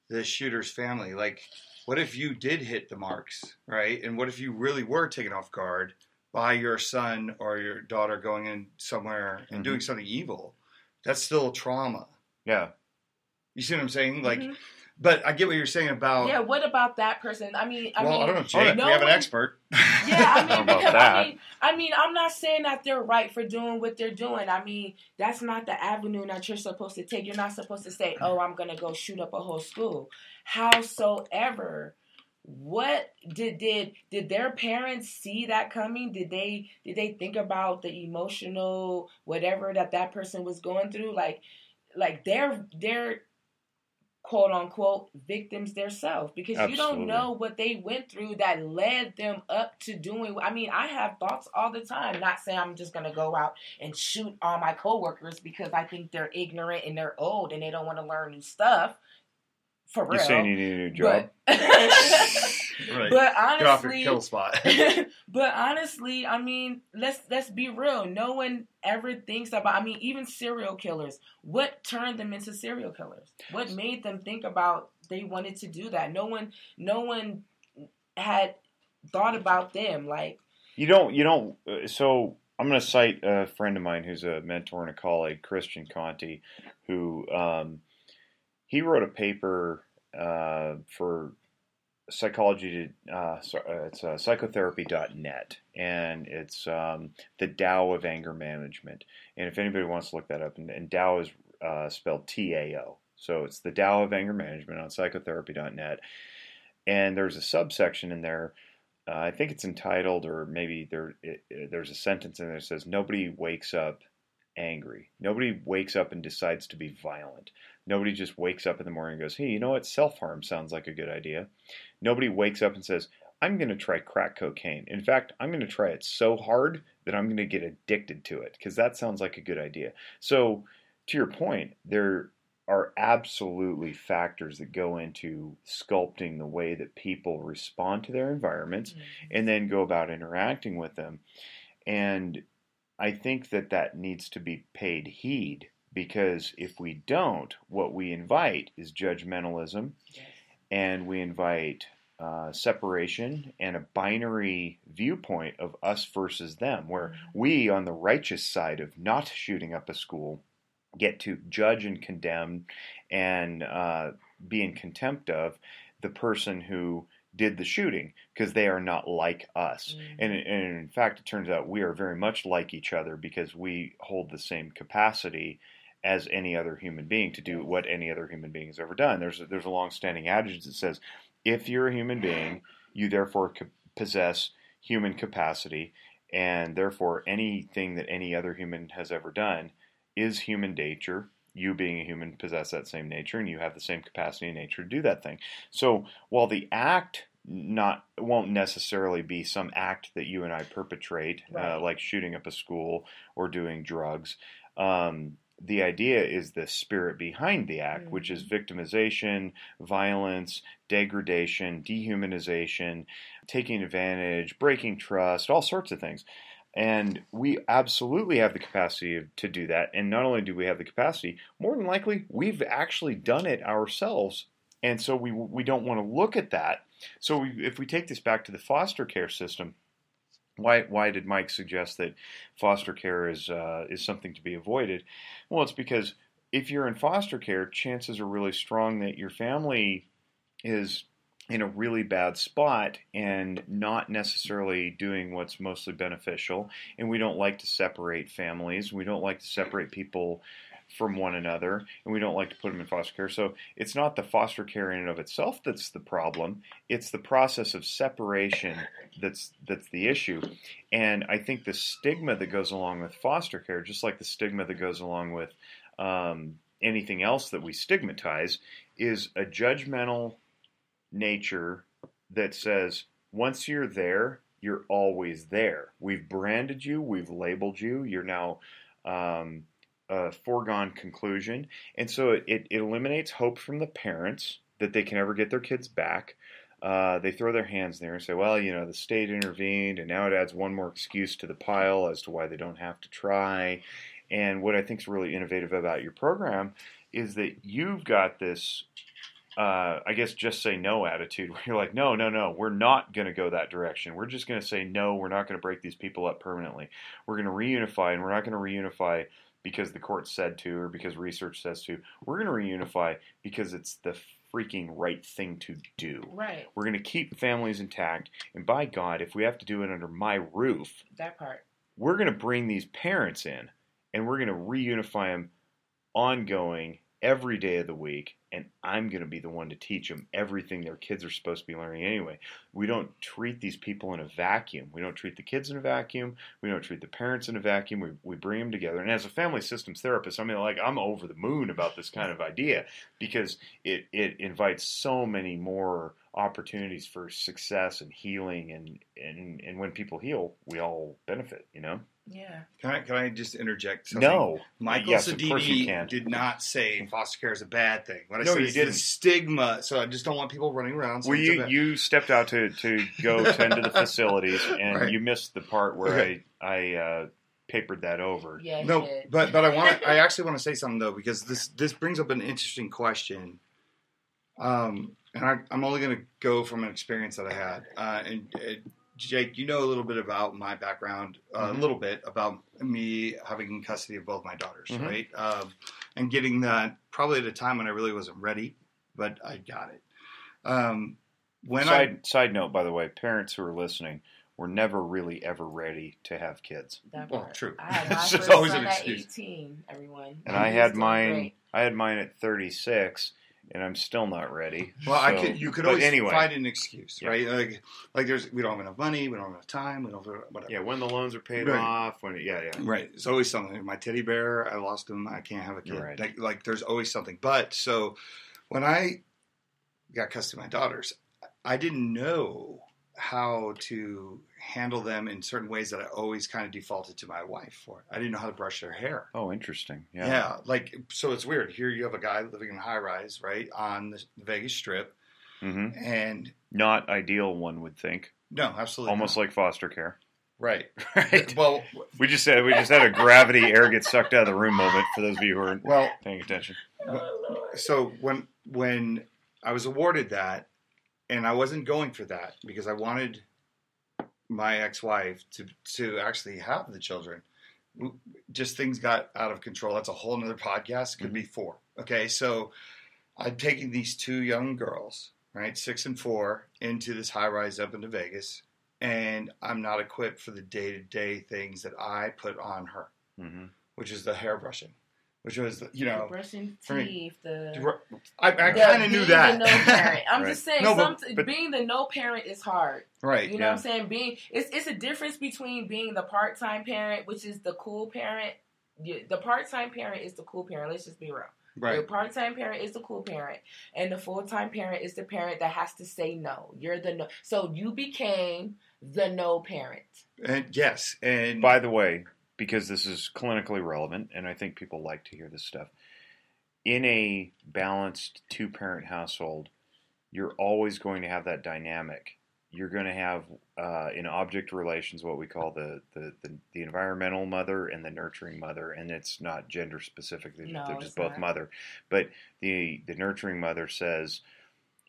the shooter's family. Like, what if you did hit the marks, right? And what if you really were taken off guard by your son or your daughter going in somewhere and Mhm. doing something evil? That's still trauma. Yeah. You see what I'm saying? Like, Mhm. but I get what you're saying about. yeah, what about that person? I mean, I well, mean, I don't know, Jake. no we have an expert. Yeah, I mean, about because. I mean, I mean, I'm not saying that they're right for doing what they're doing. I mean, that's not the avenue that you're supposed to take. You're not supposed to say, "Oh, I'm gonna go shoot up a whole school." Howsoever, what did did did their parents see that coming? Did they did they think about the emotional whatever that that person was going through? Like, like they're they're quote unquote victims themselves because you don't know what they went through that led them up to doing I mean I have thoughts all the time not saying I'm just gonna go out and shoot all my coworkers because I think they're ignorant and they're old and they don't want to learn new stuff. For You real. saying you need a new job? but right. but Get off your honestly kill spot. but honestly, I mean, let's let's be real. No one ever thinks about. I mean, even serial killers. What turned them into serial killers? What made them think about they wanted to do that? No one, no one had thought about them. Like, You don't. You don't. uh, So I'm going to cite a friend of mine who's a mentor and a colleague, Christian Conti, who um, he wrote a paper uh, for psychology uh, uh, it's uh, psychotherapy.net and it's um, the Tao of anger management and if anybody wants to look that up and, and Tao is uh, spelled T-A-O so it's the Tao of anger management on psychotherapy.net and there's a subsection in there uh, I think it's entitled, or maybe there it, it- there's a sentence in there that says, "Nobody wakes up angry. Nobody wakes up and decides to be violent. Nobody just wakes up in the morning and goes, hey, you know what? Self harm sounds like a good idea. Nobody wakes up and says, I'm going to try crack cocaine. In fact, I'm going to try it so hard that I'm going to get addicted to it because that sounds like a good idea. So, to your point, there are absolutely factors that go into sculpting the way that people respond to their environments mm-hmm. and then go about interacting with them. And I think that that needs to be paid heed because if we don't, what we invite is judgmentalism Yes. and we invite uh, separation and a binary viewpoint of us versus them, where we, on the righteous side of not shooting up a school, get to judge and condemn and uh, be in contempt of the person who did the shooting because they are not like us. Mhm. And, and in fact, it turns out we are very much like each other because we hold the same capacity as any other human being to do what any other human being has ever done. There's a, there's a long-standing adage that says, if you're a human being, you therefore possess human capacity, and therefore anything that any other human has ever done is human nature. You being a human possess that same nature, and you have the same capacity and nature to do that thing. So while the act not won't necessarily be some act that you and I perpetrate, Right. uh, like shooting up a school or doing drugs. Um, the idea is the spirit behind the act, which is mm-hmm. victimization, violence, degradation, dehumanization, taking advantage, breaking trust, all sorts of things. And we absolutely have the capacity to do that. And not only do we have the capacity, more than likely, we've actually done it ourselves. And so we, we don't want to look at that. So we, if we take this back to the foster care system, why, why did Mike suggest that foster care is, uh, is something to be avoided? Well, it's because if you're in foster care, chances are really strong that your family is in a really bad spot and not necessarily doing what's mostly beneficial. And we don't like to separate families. We don't like to separate people from one another, and we don't like to put them in foster care. So it's not the foster care in and of itself that's the problem. It's the process of separation that's that's the issue. And I think the stigma that goes along with foster care, just like the stigma that goes along with um, anything else that we stigmatize is a judgmental nature that says once you're there, you're always there. We've branded you, we've labeled you, you're now um, a foregone conclusion. And so it, it, eliminates hope from the parents that they can ever get their kids back. Uh, they throw their hands there and say, well, you know, the state intervened, and now it adds one more excuse to the pile as to why they don't have to try. And what I think is really innovative about your program is that you've got this uh, I guess just say no attitude where you're like, no, no, no, we're not going to go that direction. We're just going to say no, we're not going to break these people up permanently. We're going to reunify, and we're not going to reunify because the court said to or because research says to. We're going to reunify because it's the freaking right thing to do. Right. We're going to keep families intact, and by God, if we have to do it under my roof, that part, we're going to bring these parents in, and we're going to reunify them ongoing every day of the week and I'm going to be the one to teach them everything their kids are supposed to be learning anyway. We don't treat these people in a vacuum. We don't treat the kids in a vacuum. We don't treat the parents in a vacuum. We, we bring them together. And as a family systems therapist, I mean, like, I'm over the moon about this kind of idea because it, it invites so many more opportunities for success and healing. And, and, and when people heal, we all benefit, you know? Yeah. Can I can I just interject? Something? No. Michael yes, Sadini did not say foster care is a bad thing. What I no, said you is didn't. the stigma. So I just don't want people running around. Well, you you stepped out to, to go tend to the facilities, and Right. you missed the part where Okay. I I uh, papered that over. Yeah. no, shit. but but I want I actually want to say something though because this this brings up an interesting question. Um, and I, I'm only going to go from an experience that I had. Uh, and uh, Jake, you know a little bit about my background, uh, Mhm. a little bit about me having custody of both my daughters, Mhm. right? Um, and getting that probably at a time when I really wasn't ready, but I got it. Um, when I side side note, by the way, parents who are listening, were never really ever ready to have kids, That Well, part. true. I had my It's first always an excuse. 18. Everyone. and And I had mine. great. I had mine at 36, and I'm still not ready. Well, I could. You could always anyway. find an excuse, Yeah. right? Like, like there's we don't have enough money, we don't have enough time, we don't have whatever. Yeah, when the loans are paid Right. off, when yeah, yeah. Right. It's always something. My teddy bear, I lost him. I can't have a kid. Right. Like, like, there's always something. But so when I got custody of my daughters, I didn't know how to handle them in certain ways that I always kind of defaulted to my wife for. I didn't know how to brush their hair. Oh, interesting. Yeah. Yeah. like so it's weird. Here you have a guy living in a high rise, right, on the Vegas Strip, hmm and Not ideal, one would think. no, absolutely, Almost not. like foster care. right. Right. Well, We just said we just had a gravity air get sucked out of the room moment for those of you who aren't well, paying attention. Oh, so when when I was awarded that, and I wasn't going for that because I wanted my ex-wife to to actually have the children. Just things got out of control. That's a whole nother podcast. Could be four. Okay, so i'm taking these two young girls, right, six and four, into this high rise up into Vegas, and I'm not equipped for the day to day things that I put on her, hmm which is the hairbrushing, which was you The know brushing for me- teeth, the. I, I kind of knew that. The no parent. I'm Right. just saying, No, but- some, but- being the no parent is hard. right. You know Yeah. what I'm saying? Being it's it's a difference between being the part time parent, which is the cool parent. The part time parent is the cool parent. Let's just be real. Right. The part time parent is the cool parent, and the full time parent is the parent that has to say no. You're the no. So you became the no parent. And yes, and By the way, because this is clinically relevant, and I think people like to hear this stuff, in a balanced two parent household, you're always going to have that dynamic. You're going to have uh, in object relations what we call the, the, the, the environmental mother and the nurturing mother, and it's not gender specific. They're, No, they're it's just both mother. But the the nurturing mother says,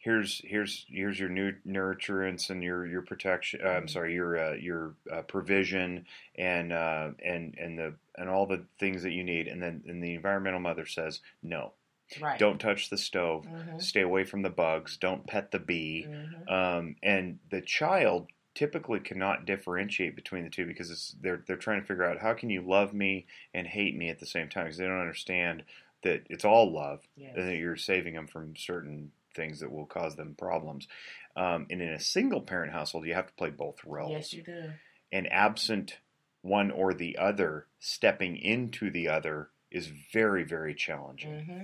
"Here's here's here's your new nurturance and your your protection. Uh, I'm Mhm. sorry, your uh, your uh, provision and uh, and and the and all the things that you need." And then and the environmental mother says, "No, Right. don't touch the stove. Mhm. Stay away from the bugs. Don't pet the bee." Mhm. Um, and the child typically cannot differentiate between the two because it's, they're they're trying to figure out how can you love me and hate me at the same time because they don't understand that it's all love Yes. and that you're saving them from certain things that will cause them problems. Um, and in a single parent household, you have to play both roles. Yes, you do. And absent one or the other stepping into the other, is very, very challenging. Mm-hmm.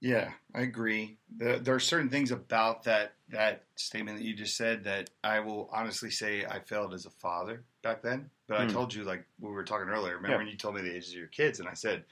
Yeah, I agree. There, there are certain things about that that statement that you just said that I will honestly say I failed as a father back then. But I Hmm. told you, like we were talking earlier. Remember Yeah. when you told me the ages of your kids, and I said,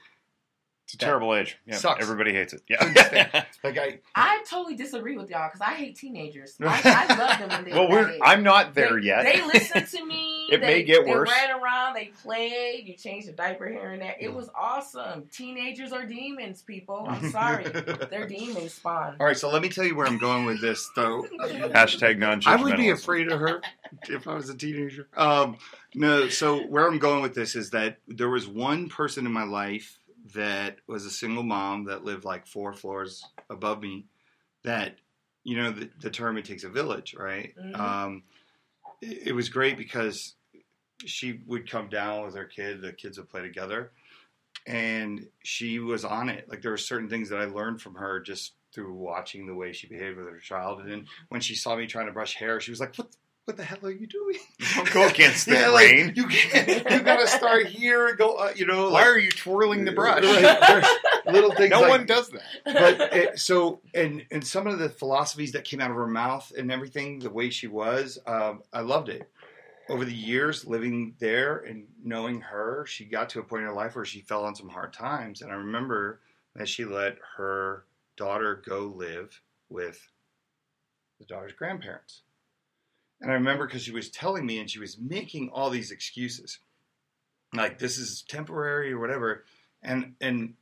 It's a That terrible age. Yeah, sucks. everybody hates it. Yeah. like I, I totally disagree with y'all because I hate teenagers. I, I love them when they're well, we're age. I'm not there they, yet. They listen to me. It they, may get worse. they worse. ran around. They played. You changed the diaper here and there. It was awesome. Teenagers are demons, people. I'm sorry. They're demons spawn. All right, so let me tell you where I'm going with this, though. Hashtag non I would be afraid of her if I was a teenager. Um, no, so where I'm going with this is that there was one person in my life that was a single mom that lived like four floors above me. That you know the, the term "it takes a village," right? Mhm. Um, it, it was great because she would come down with her kid. The kids would play together, and she was on it. Like there were certain things that I learned from her just through watching the way she behaved with her child. And then when she saw me trying to brush hair, she was like, "What? What the hell are you doing? Don't go against the yeah, like, grain. you can't. You got to start here and go. Uh, you know, Why like, are you twirling the brush? Right, little things. no like, one does that. but it, so and and some of the philosophies that came out of her mouth and everything, the way she was, um, I loved it. Over the years, living there and knowing her, she got to a point in her life where she fell on some hard times, and I remember that she let her daughter go live with the daughter's grandparents. And I remember because she was telling me, and she was making all these excuses, like this is temporary or whatever, and and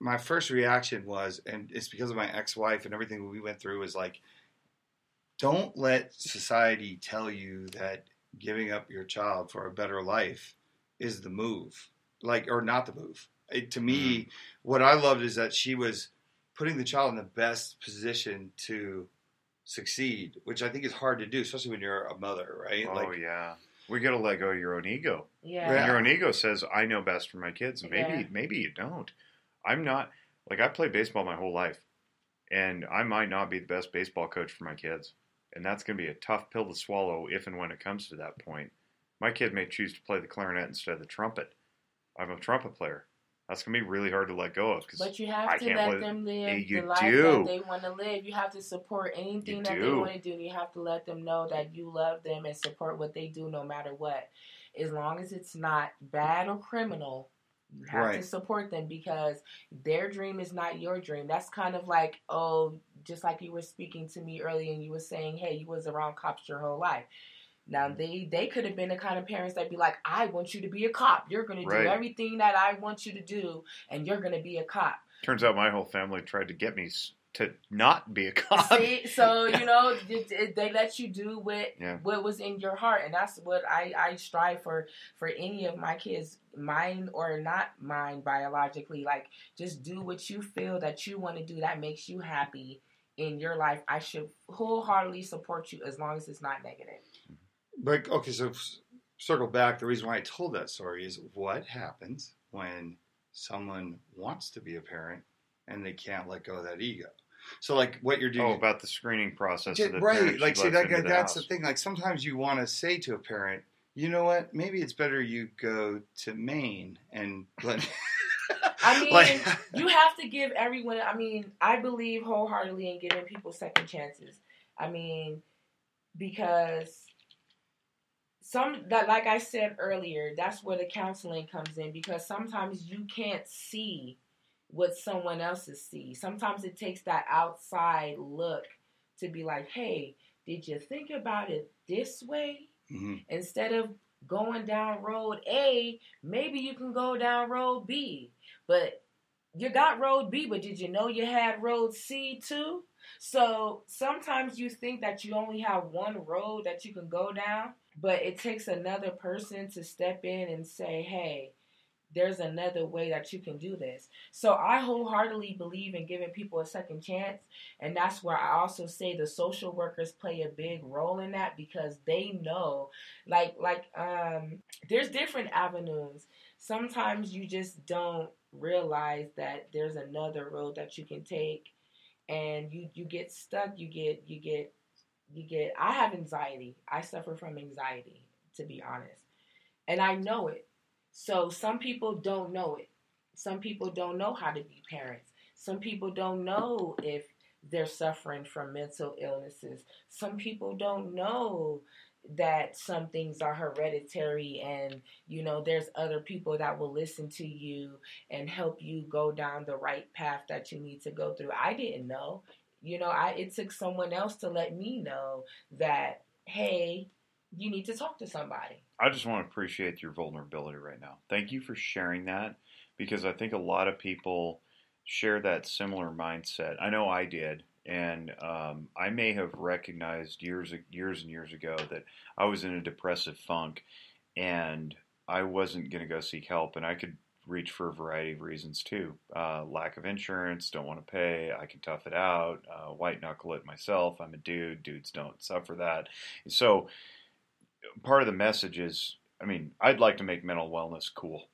my first reaction was, and it's because of my ex-wife and everything we went through, was like, don't let society tell you that giving up your child for a better life is the move, like or not the move. It, to me, mm-hmm. what I loved is that she was putting the child in the best position to succeed, which I think is hard to do, especially when you're a mother, right? Oh yeah, we got to let go of your own ego. Yeah. Yeah. Your own ego says, "I know best for my kids." Maybe, Yeah. maybe you don't. I'm not like I played baseball my whole life, and I might not be the best baseball coach for my kids, and that's going to be a tough pill to swallow if and when it comes to that point. My kid may choose to play the clarinet instead of the trumpet. I'm a trumpet player. That's going to be really hard to let go of because But you have I to let them live the life do. that they want to live. You have to support anything You that they want to do. You have to let them know that you love them and support what they do no matter what. As long as it's not bad or criminal, you have Right. to support them because their dream is not your dream. That's kind of like, oh, just like you were speaking to me earlier and you were saying, hey, you was around cops your whole life. Now they they could have been the kind of parents that'd be like, I want you to be a cop. You're gonna Right. do everything that I want you to do, and you're gonna be a cop. turns out my whole family tried to get me to not be a cop. See, so you know they let you do what Yeah. what was in your heart, and that's what I I strive for for any of my kids, mine or not mine biologically. Like just do what you feel that you want to do that makes you happy in your life. I should wholeheartedly support you as long as it's not negative. But okay, so circle back. The reason why I told that story is what happens when someone wants to be a parent and they can't let go of that ego. So, like, what you're doing, Oh, about the screening process. Yeah, the right? Like, see, lets that, into the that's house. the thing. Like, sometimes you want to say to a parent, you know what? Maybe it's better you go to Maine and let. I mean, like, you have to give everyone. I mean, I believe wholeheartedly in giving people second chances. I mean, because some that, like I said earlier, that's where the counseling comes in. Because sometimes you can't see what someone else's see. Sometimes it takes that outside look to be like, "Hey, did you think about it this way?" Mhm. instead of going down road A, maybe you can go down road B. But you got road B, but did you know you had road C too? So sometimes you think that you only have one road that you can go down, but it takes another person to step in and say, hey, there's another way that you can do this. So I wholeheartedly believe in giving people a second chance. And that's where I also say the social workers play a big role in that because they know like like um there's different avenues. Sometimes you just don't realize that there's another road that you can take and you you get stuck, you get you get you get I have anxiety. I suffer from anxiety to be honest. And I know it. So some people don't know it. some people don't know how to be parents. Some people don't know if they're suffering from mental illnesses. Some people don't know that some things are hereditary and you know there's other people that will listen to you and help you go down the right path that you need to go through. I didn't know. You know, I it took someone else to let me know that hey, you need to talk to somebody. I just want to appreciate your vulnerability right now. Thank you for sharing that because I think a lot of people share that similar mindset. I know I did, and um, I may have recognized years, years and years ago that I was in a depressive funk, and I wasn't going to go seek help, and I could reach for a variety of reasons too. Uh, lack of insurance, don't want to pay, I can tough it out, uh, white knuckle it myself. I'm a dude. Dudes don't suffer that. So part of the message is, I mean, I'd like to make mental wellness cool.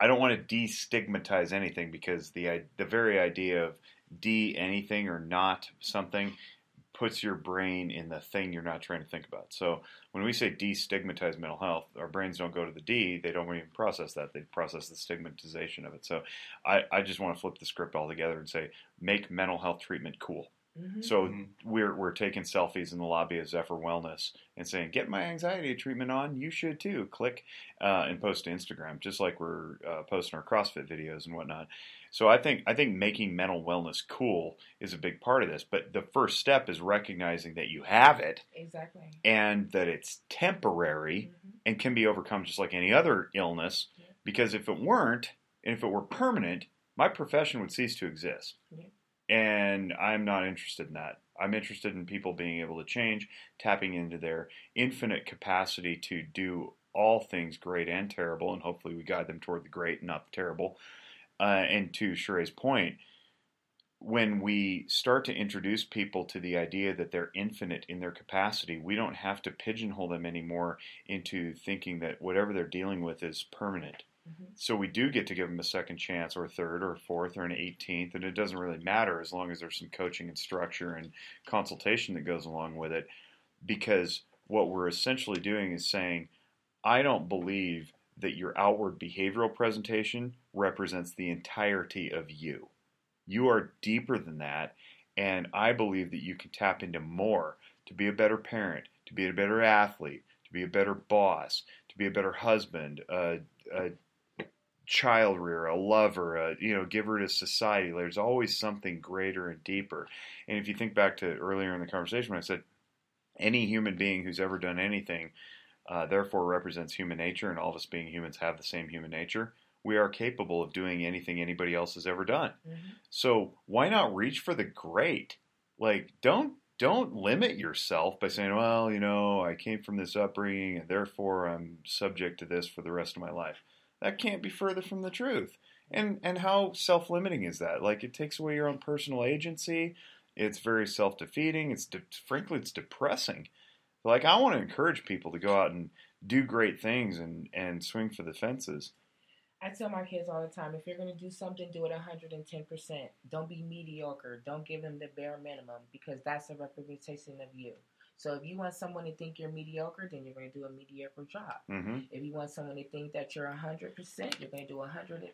I don't want to destigmatize anything because the the very idea of de anything or not something puts your brain in the thing you're not trying to think about. So when we say destigmatize mental health, our brains don't go to the D, they don't even process that. They process the stigmatization of it. So I, I just want to flip the script altogether and say make mental health treatment cool. Mm-hmm. So mm-hmm. we're we're taking selfies in the lobby of Zephyr Wellness and saying, "Get my anxiety treatment on. You should too." Click uh, and post to Instagram, just like we're uh, posting our CrossFit videos and whatnot. So I think I think making mental wellness cool is a big part of this. But the first step is recognizing that you have it, exactly, and that it's temporary mm-hmm. and can be overcome just like any other illness. Yeah. Because if it weren't, and if it were permanent, my profession would cease to exist. Yeah. And I'm not interested in that. I'm interested in people being able to change, tapping into their infinite capacity to do all things great and terrible, and hopefully we guide them toward the great not the terrible. Uh, and to Sheree's point, when we start to introduce people to the idea that they're infinite in their capacity, we don't have to pigeonhole them anymore into thinking that whatever they're dealing with is permanent. Mm-hmm. So we do get to give them a second chance, or a third, or a fourth, or an 18th, and it doesn't really matter as long as there's some coaching and structure and consultation that goes along with it. Because what we're essentially doing is saying, I don't believe that your outward behavioral presentation represents the entirety of you. You are deeper than that, and I believe that you can tap into more to be a better parent, to be a better athlete, to be a better boss, to be a better husband, a, a child rearer, a lover, a you know, giver to society. There's always something greater and deeper. And if you think back to earlier in the conversation when I said any human being who's ever done anything uh, therefore represents human nature, and all of us being humans have the same human nature. We are capable of doing anything anybody else has ever done. Mm-hmm. So why not reach for the great? Like don't don't limit yourself by saying, well, you know, I came from this upbringing and therefore I'm subject to this for the rest of my life. That can't be further from the truth. And and how self-limiting is that? Like it takes away your own personal agency. It's very self-defeating. It's de- frankly it's depressing. Like I want to encourage people to go out and do great things and and swing for the fences. I tell my kids all the time, if you're going to do something, do it 110%. Don't be mediocre. Don't give them the bare minimum because that's a representation of you. So if you want someone to think you're mediocre, then you're going to do a mediocre job. Mm-hmm. If you want someone to think that you're 100%, you're going to do 100.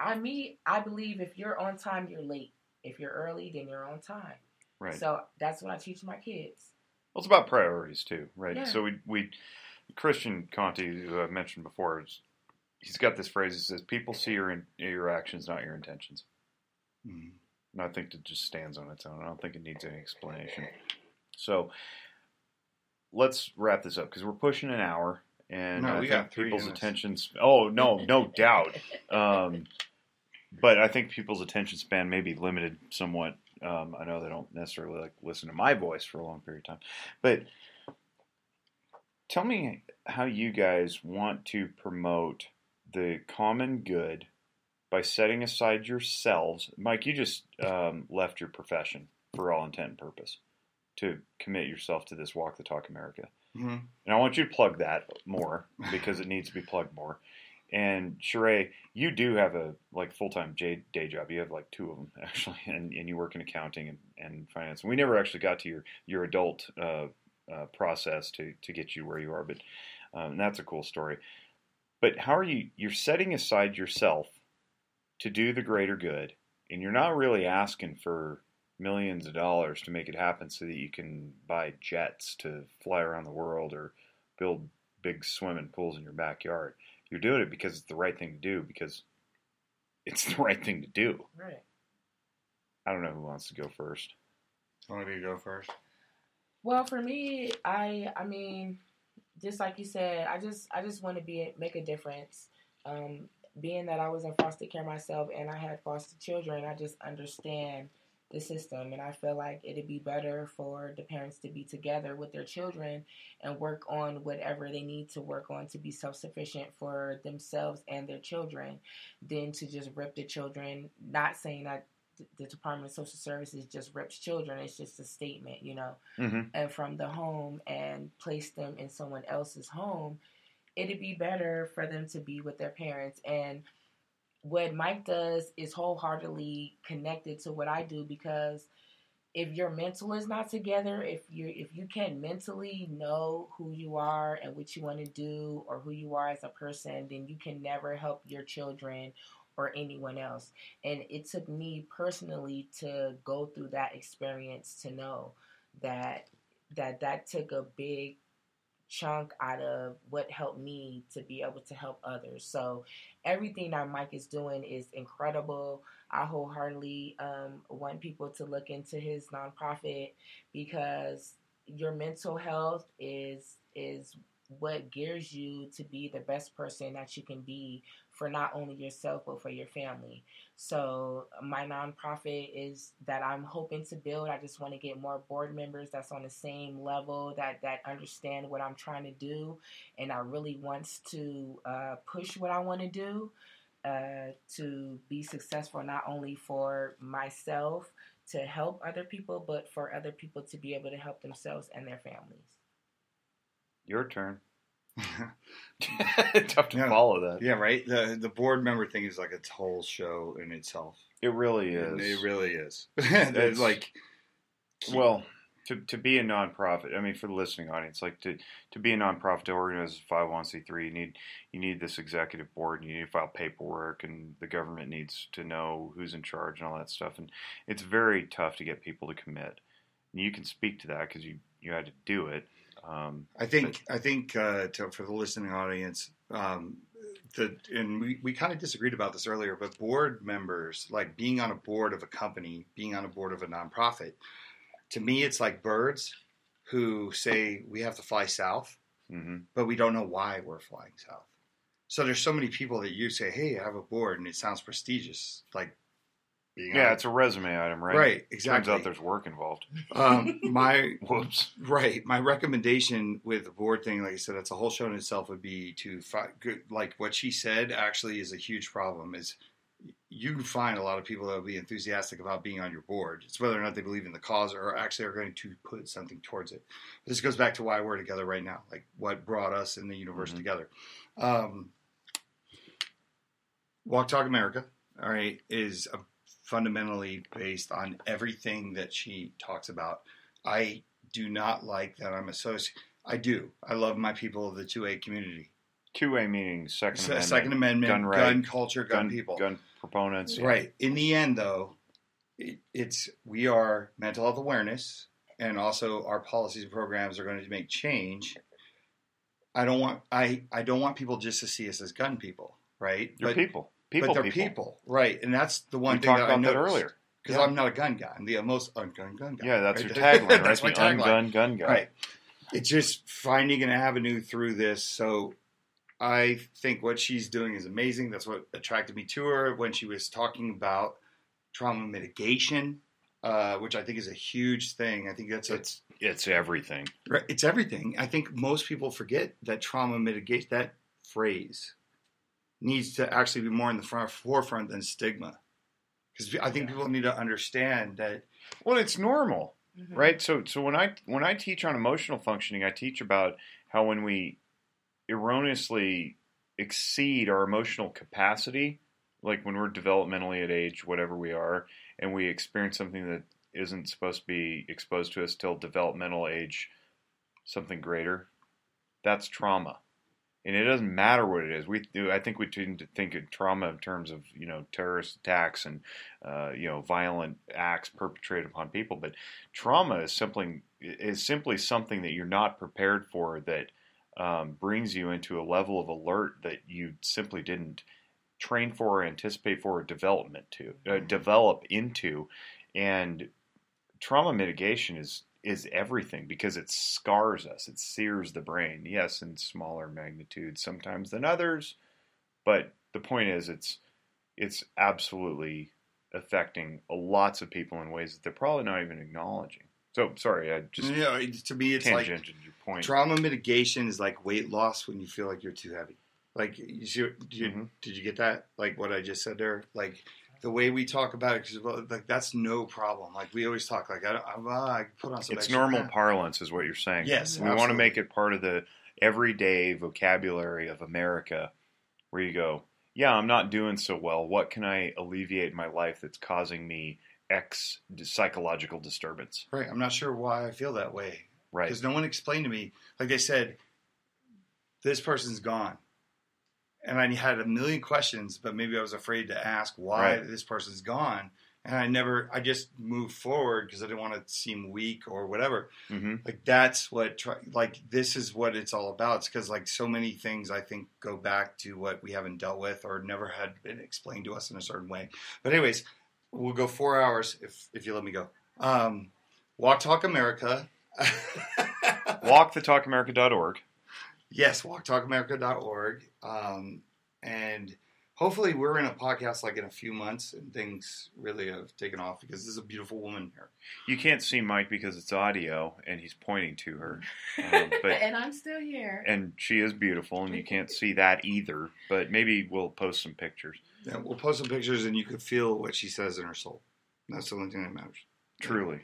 I mean, I believe if you're on time, you're late. If you're early, then you're on time. Right. So that's what I teach my kids. Well, it's about priorities too, right? Yeah. So we we Christian Conti, who I've mentioned before, he's got this phrase. He says, "People see your in, your actions, not your intentions." Mm-hmm. And I think it just stands on its own. I don't think it needs any explanation. So let's wrap this up because we're pushing an hour, and no, I think people's attention. Oh no, no doubt. Um, but I think people's attention span may be limited somewhat. Um, I know they don't necessarily like listen to my voice for a long period of time, but tell me how you guys want to promote the common good by setting aside yourselves. Mike, you just um, left your profession for all intent and purpose to commit yourself to this Walk the Talk America. Mm-hmm. And I want you to plug that more because it needs to be plugged more. And Sheree, you do have a like full time day job. You have like two of them actually, and, and you work in accounting and, and finance. And we never actually got to your your adult uh, uh, process to to get you where you are, but um, that's a cool story. But how are you? You're setting aside yourself to do the greater good, and you're not really asking for millions of dollars to make it happen so that you can buy jets to fly around the world or build big swimming pools in your backyard. You're doing it because it's the right thing to do because it's the right thing to do. Right. I don't know who wants to go first. I Want me to go first? Well, for me, I I mean, just like you said, I just I just want to be make a difference. Um, being that I was in foster care myself and I had foster children, I just understand the system and I feel like it'd be better for the parents to be together with their children and work on whatever they need to work on to be self-sufficient for themselves and their children than to just rip the children not saying that the Department of Social Services just rips children. It's just a statement, you know. Mm-hmm. And from the home and place them in someone else's home, it'd be better for them to be with their parents. And what Mike does is wholeheartedly connected to what I do because if your mental is not together, if you if you can't mentally know who you are and what you want to do or who you are as a person, then you can never help your children or anyone else. And it took me personally to go through that experience to know that that that took a big chunk out of what helped me to be able to help others. So everything that Mike is doing is incredible. I wholeheartedly um, want people to look into his nonprofit because your mental health is is what gears you to be the best person that you can be for not only yourself but for your family. So my nonprofit is that I'm hoping to build. I just want to get more board members that's on the same level that that understand what I'm trying to do, and I really wants to uh, push what I want to do uh, to be successful not only for myself to help other people, but for other people to be able to help themselves and their families. Your turn. Tough to Yeah. follow that. Yeah, right. The the board member thing is like a whole show in itself. It really is. It really is. it's like Well, to, to be a nonprofit, I mean, for the listening audience, like to, to be a nonprofit organized as a 501c3, you need you need this executive board, and you need to file paperwork, and the government needs to know who's in charge and all that stuff. And it's very tough to get people to commit. And you can speak to that because you you had to do it. Um, I think I think uh, to, for the listening audience, um, the and we, we kind of disagreed about this earlier, but board members, like being on a board of a company, being on a board of a nonprofit, to me, it's like birds who say we have to fly south, hmm but we don't know why we're flying south. So there's so many people that you say, "Hey, I have a board," and it sounds prestigious, like being Yeah, on- it's a resume item, right? right, exactly. Turns out there's work involved. um, my Whoops. Right. My recommendation with the board thing, like I said, that's a whole show in itself. Would be to find good, like what she said. Actually, is a huge problem. Is you can find a lot of people that will be enthusiastic about being on your board. It's whether or not they believe in the cause or actually are going to put something towards it. This goes back to why we're together right now, like what brought us in the universe Mhm. together. Um, Walk Talk America, all right, is a, fundamentally based on everything that she talks about. I do not like that I'm associated. I do. I love my people of the 2A community. Two A meaning Second Se- Amendment. Second Amendment, gun gun, culture, gun, gun people. gun proponents. yeah. Right. In the end, though, it, it's we are mental health awareness, and also our policies and programs are going to make change. I don't want I I don't want people just to see us as gun people, right? You're but, people. People. but they're people. people. right? And that's the one we thing talked that I noticed. earlier. because Yeah. I'm not a gun guy. I'm the most ungun gun guy. Yeah, that's right? your tagline, right? that's the my tagline. ungun gun guy. Right. It's just finding an avenue through this. So I think what she's doing is amazing. That's what attracted me to her when she was talking about trauma mitigation, uh, which I think is a huge thing. I think that's a, It's it's everything. Right, It's everything. I think most people forget that trauma mitigation, that phrase, needs to actually be more in the front, forefront than stigma. Because I think people need to understand that. Well, it's normal, Mhm. right? So so when I when I teach on emotional functioning, I teach about how when we erroneously exceed our emotional capacity, like when we're developmentally at age whatever we are, and we experience something that isn't supposed to be exposed to us till developmental age, something greater, that's trauma. And it doesn't matter what it is. We do. I think we tend to think of trauma in terms of you know terrorist attacks and uh, you know violent acts perpetrated upon people, but trauma is simply is simply something that you're not prepared for that um, brings you into a level of alert that you simply didn't train for, or anticipate for, or development to uh, develop into, and trauma mitigation is is everything because it scars us. It sears the brain. Yes, in smaller magnitudes sometimes than others, but the point is it's it's absolutely affecting lots of people in ways that they're probably not even acknowledging. So sorry, I just know, to me it's like your point. trauma mitigation is like weight loss when you feel like you're too heavy. Like you, you Mhm. did you get that? Like what I just said there? Like the way we talk about it, cause, like that's no problem. Like we always talk like I, I, I put on some. It's normal fat. parlance, is what you're saying. Yes, we want to make it part of the everyday vocabulary of America, where you go, yeah, I'm not doing so well. What can I alleviate in my life that's causing me X psychological disturbance? Right. I'm not sure why I feel that way Right. because no one explained to me. Like they said, this person's gone, and I had a million questions, but maybe I was afraid to ask why Right. this person's gone, and I never. I just moved forward because I didn't want to seem weak or whatever. hmm Like that's what, like this is what it's all about. It's because like so many things I think go back to what we haven't dealt with or never had been explained to us in a certain way. But anyways, we'll go four hours if if you let me go. Um, Walk Talk America. WalkTheTalkAmerica.org. yes, walktalkamerica.org. Um, and hopefully we're in a podcast like in a few months and things really have taken off because this is a beautiful woman here. You can't see Mike because it's audio, and he's pointing to her. Um, but and I'm still here. and she is beautiful, and you can't see that either. But maybe we'll post some pictures. Yeah, we'll post some pictures and you could feel what she says in her soul. That's the only thing that matters. Truly.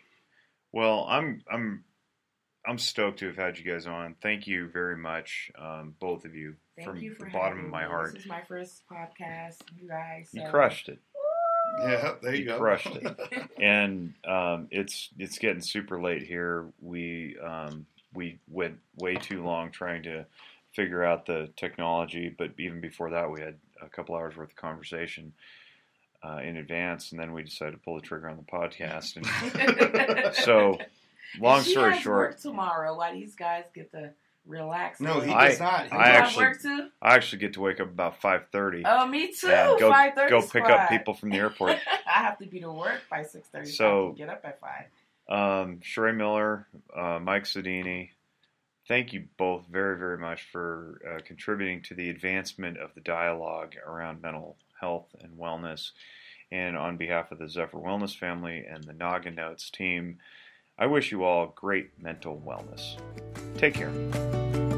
Well, I'm I'm I'm stoked to have had you guys on. Thank you very much, um, both of you, Thank from you for the bottom of my me. heart. This is my first podcast. You guys. You crushed it, Yeah, there you, You go. crushed it. and um, it's it's getting super late here. We um, we went way too long trying to figure out the technology, but even before that, we had a couple hours worth of conversation. Uh, in advance, and then we decided to pull the trigger on the podcast. And so, long she story has short, Work tomorrow. Why these guys get to relax? no, he I- does not. He I have actually- work too. I actually get to wake up about five thirty. Oh, me too. and go 5:30 go pick squad. up people from the airport. I have to be to work by six thirty. So, So- I can get up at five. Um, Sheree Miller, uh, Mike Sodini, thank you both very, very much for uh, contributing to the advancement of the dialogue around mental health and wellness. And on behalf of the Zephyr Wellness family and the Noggin Notes team, I wish you all great mental wellness. Take care.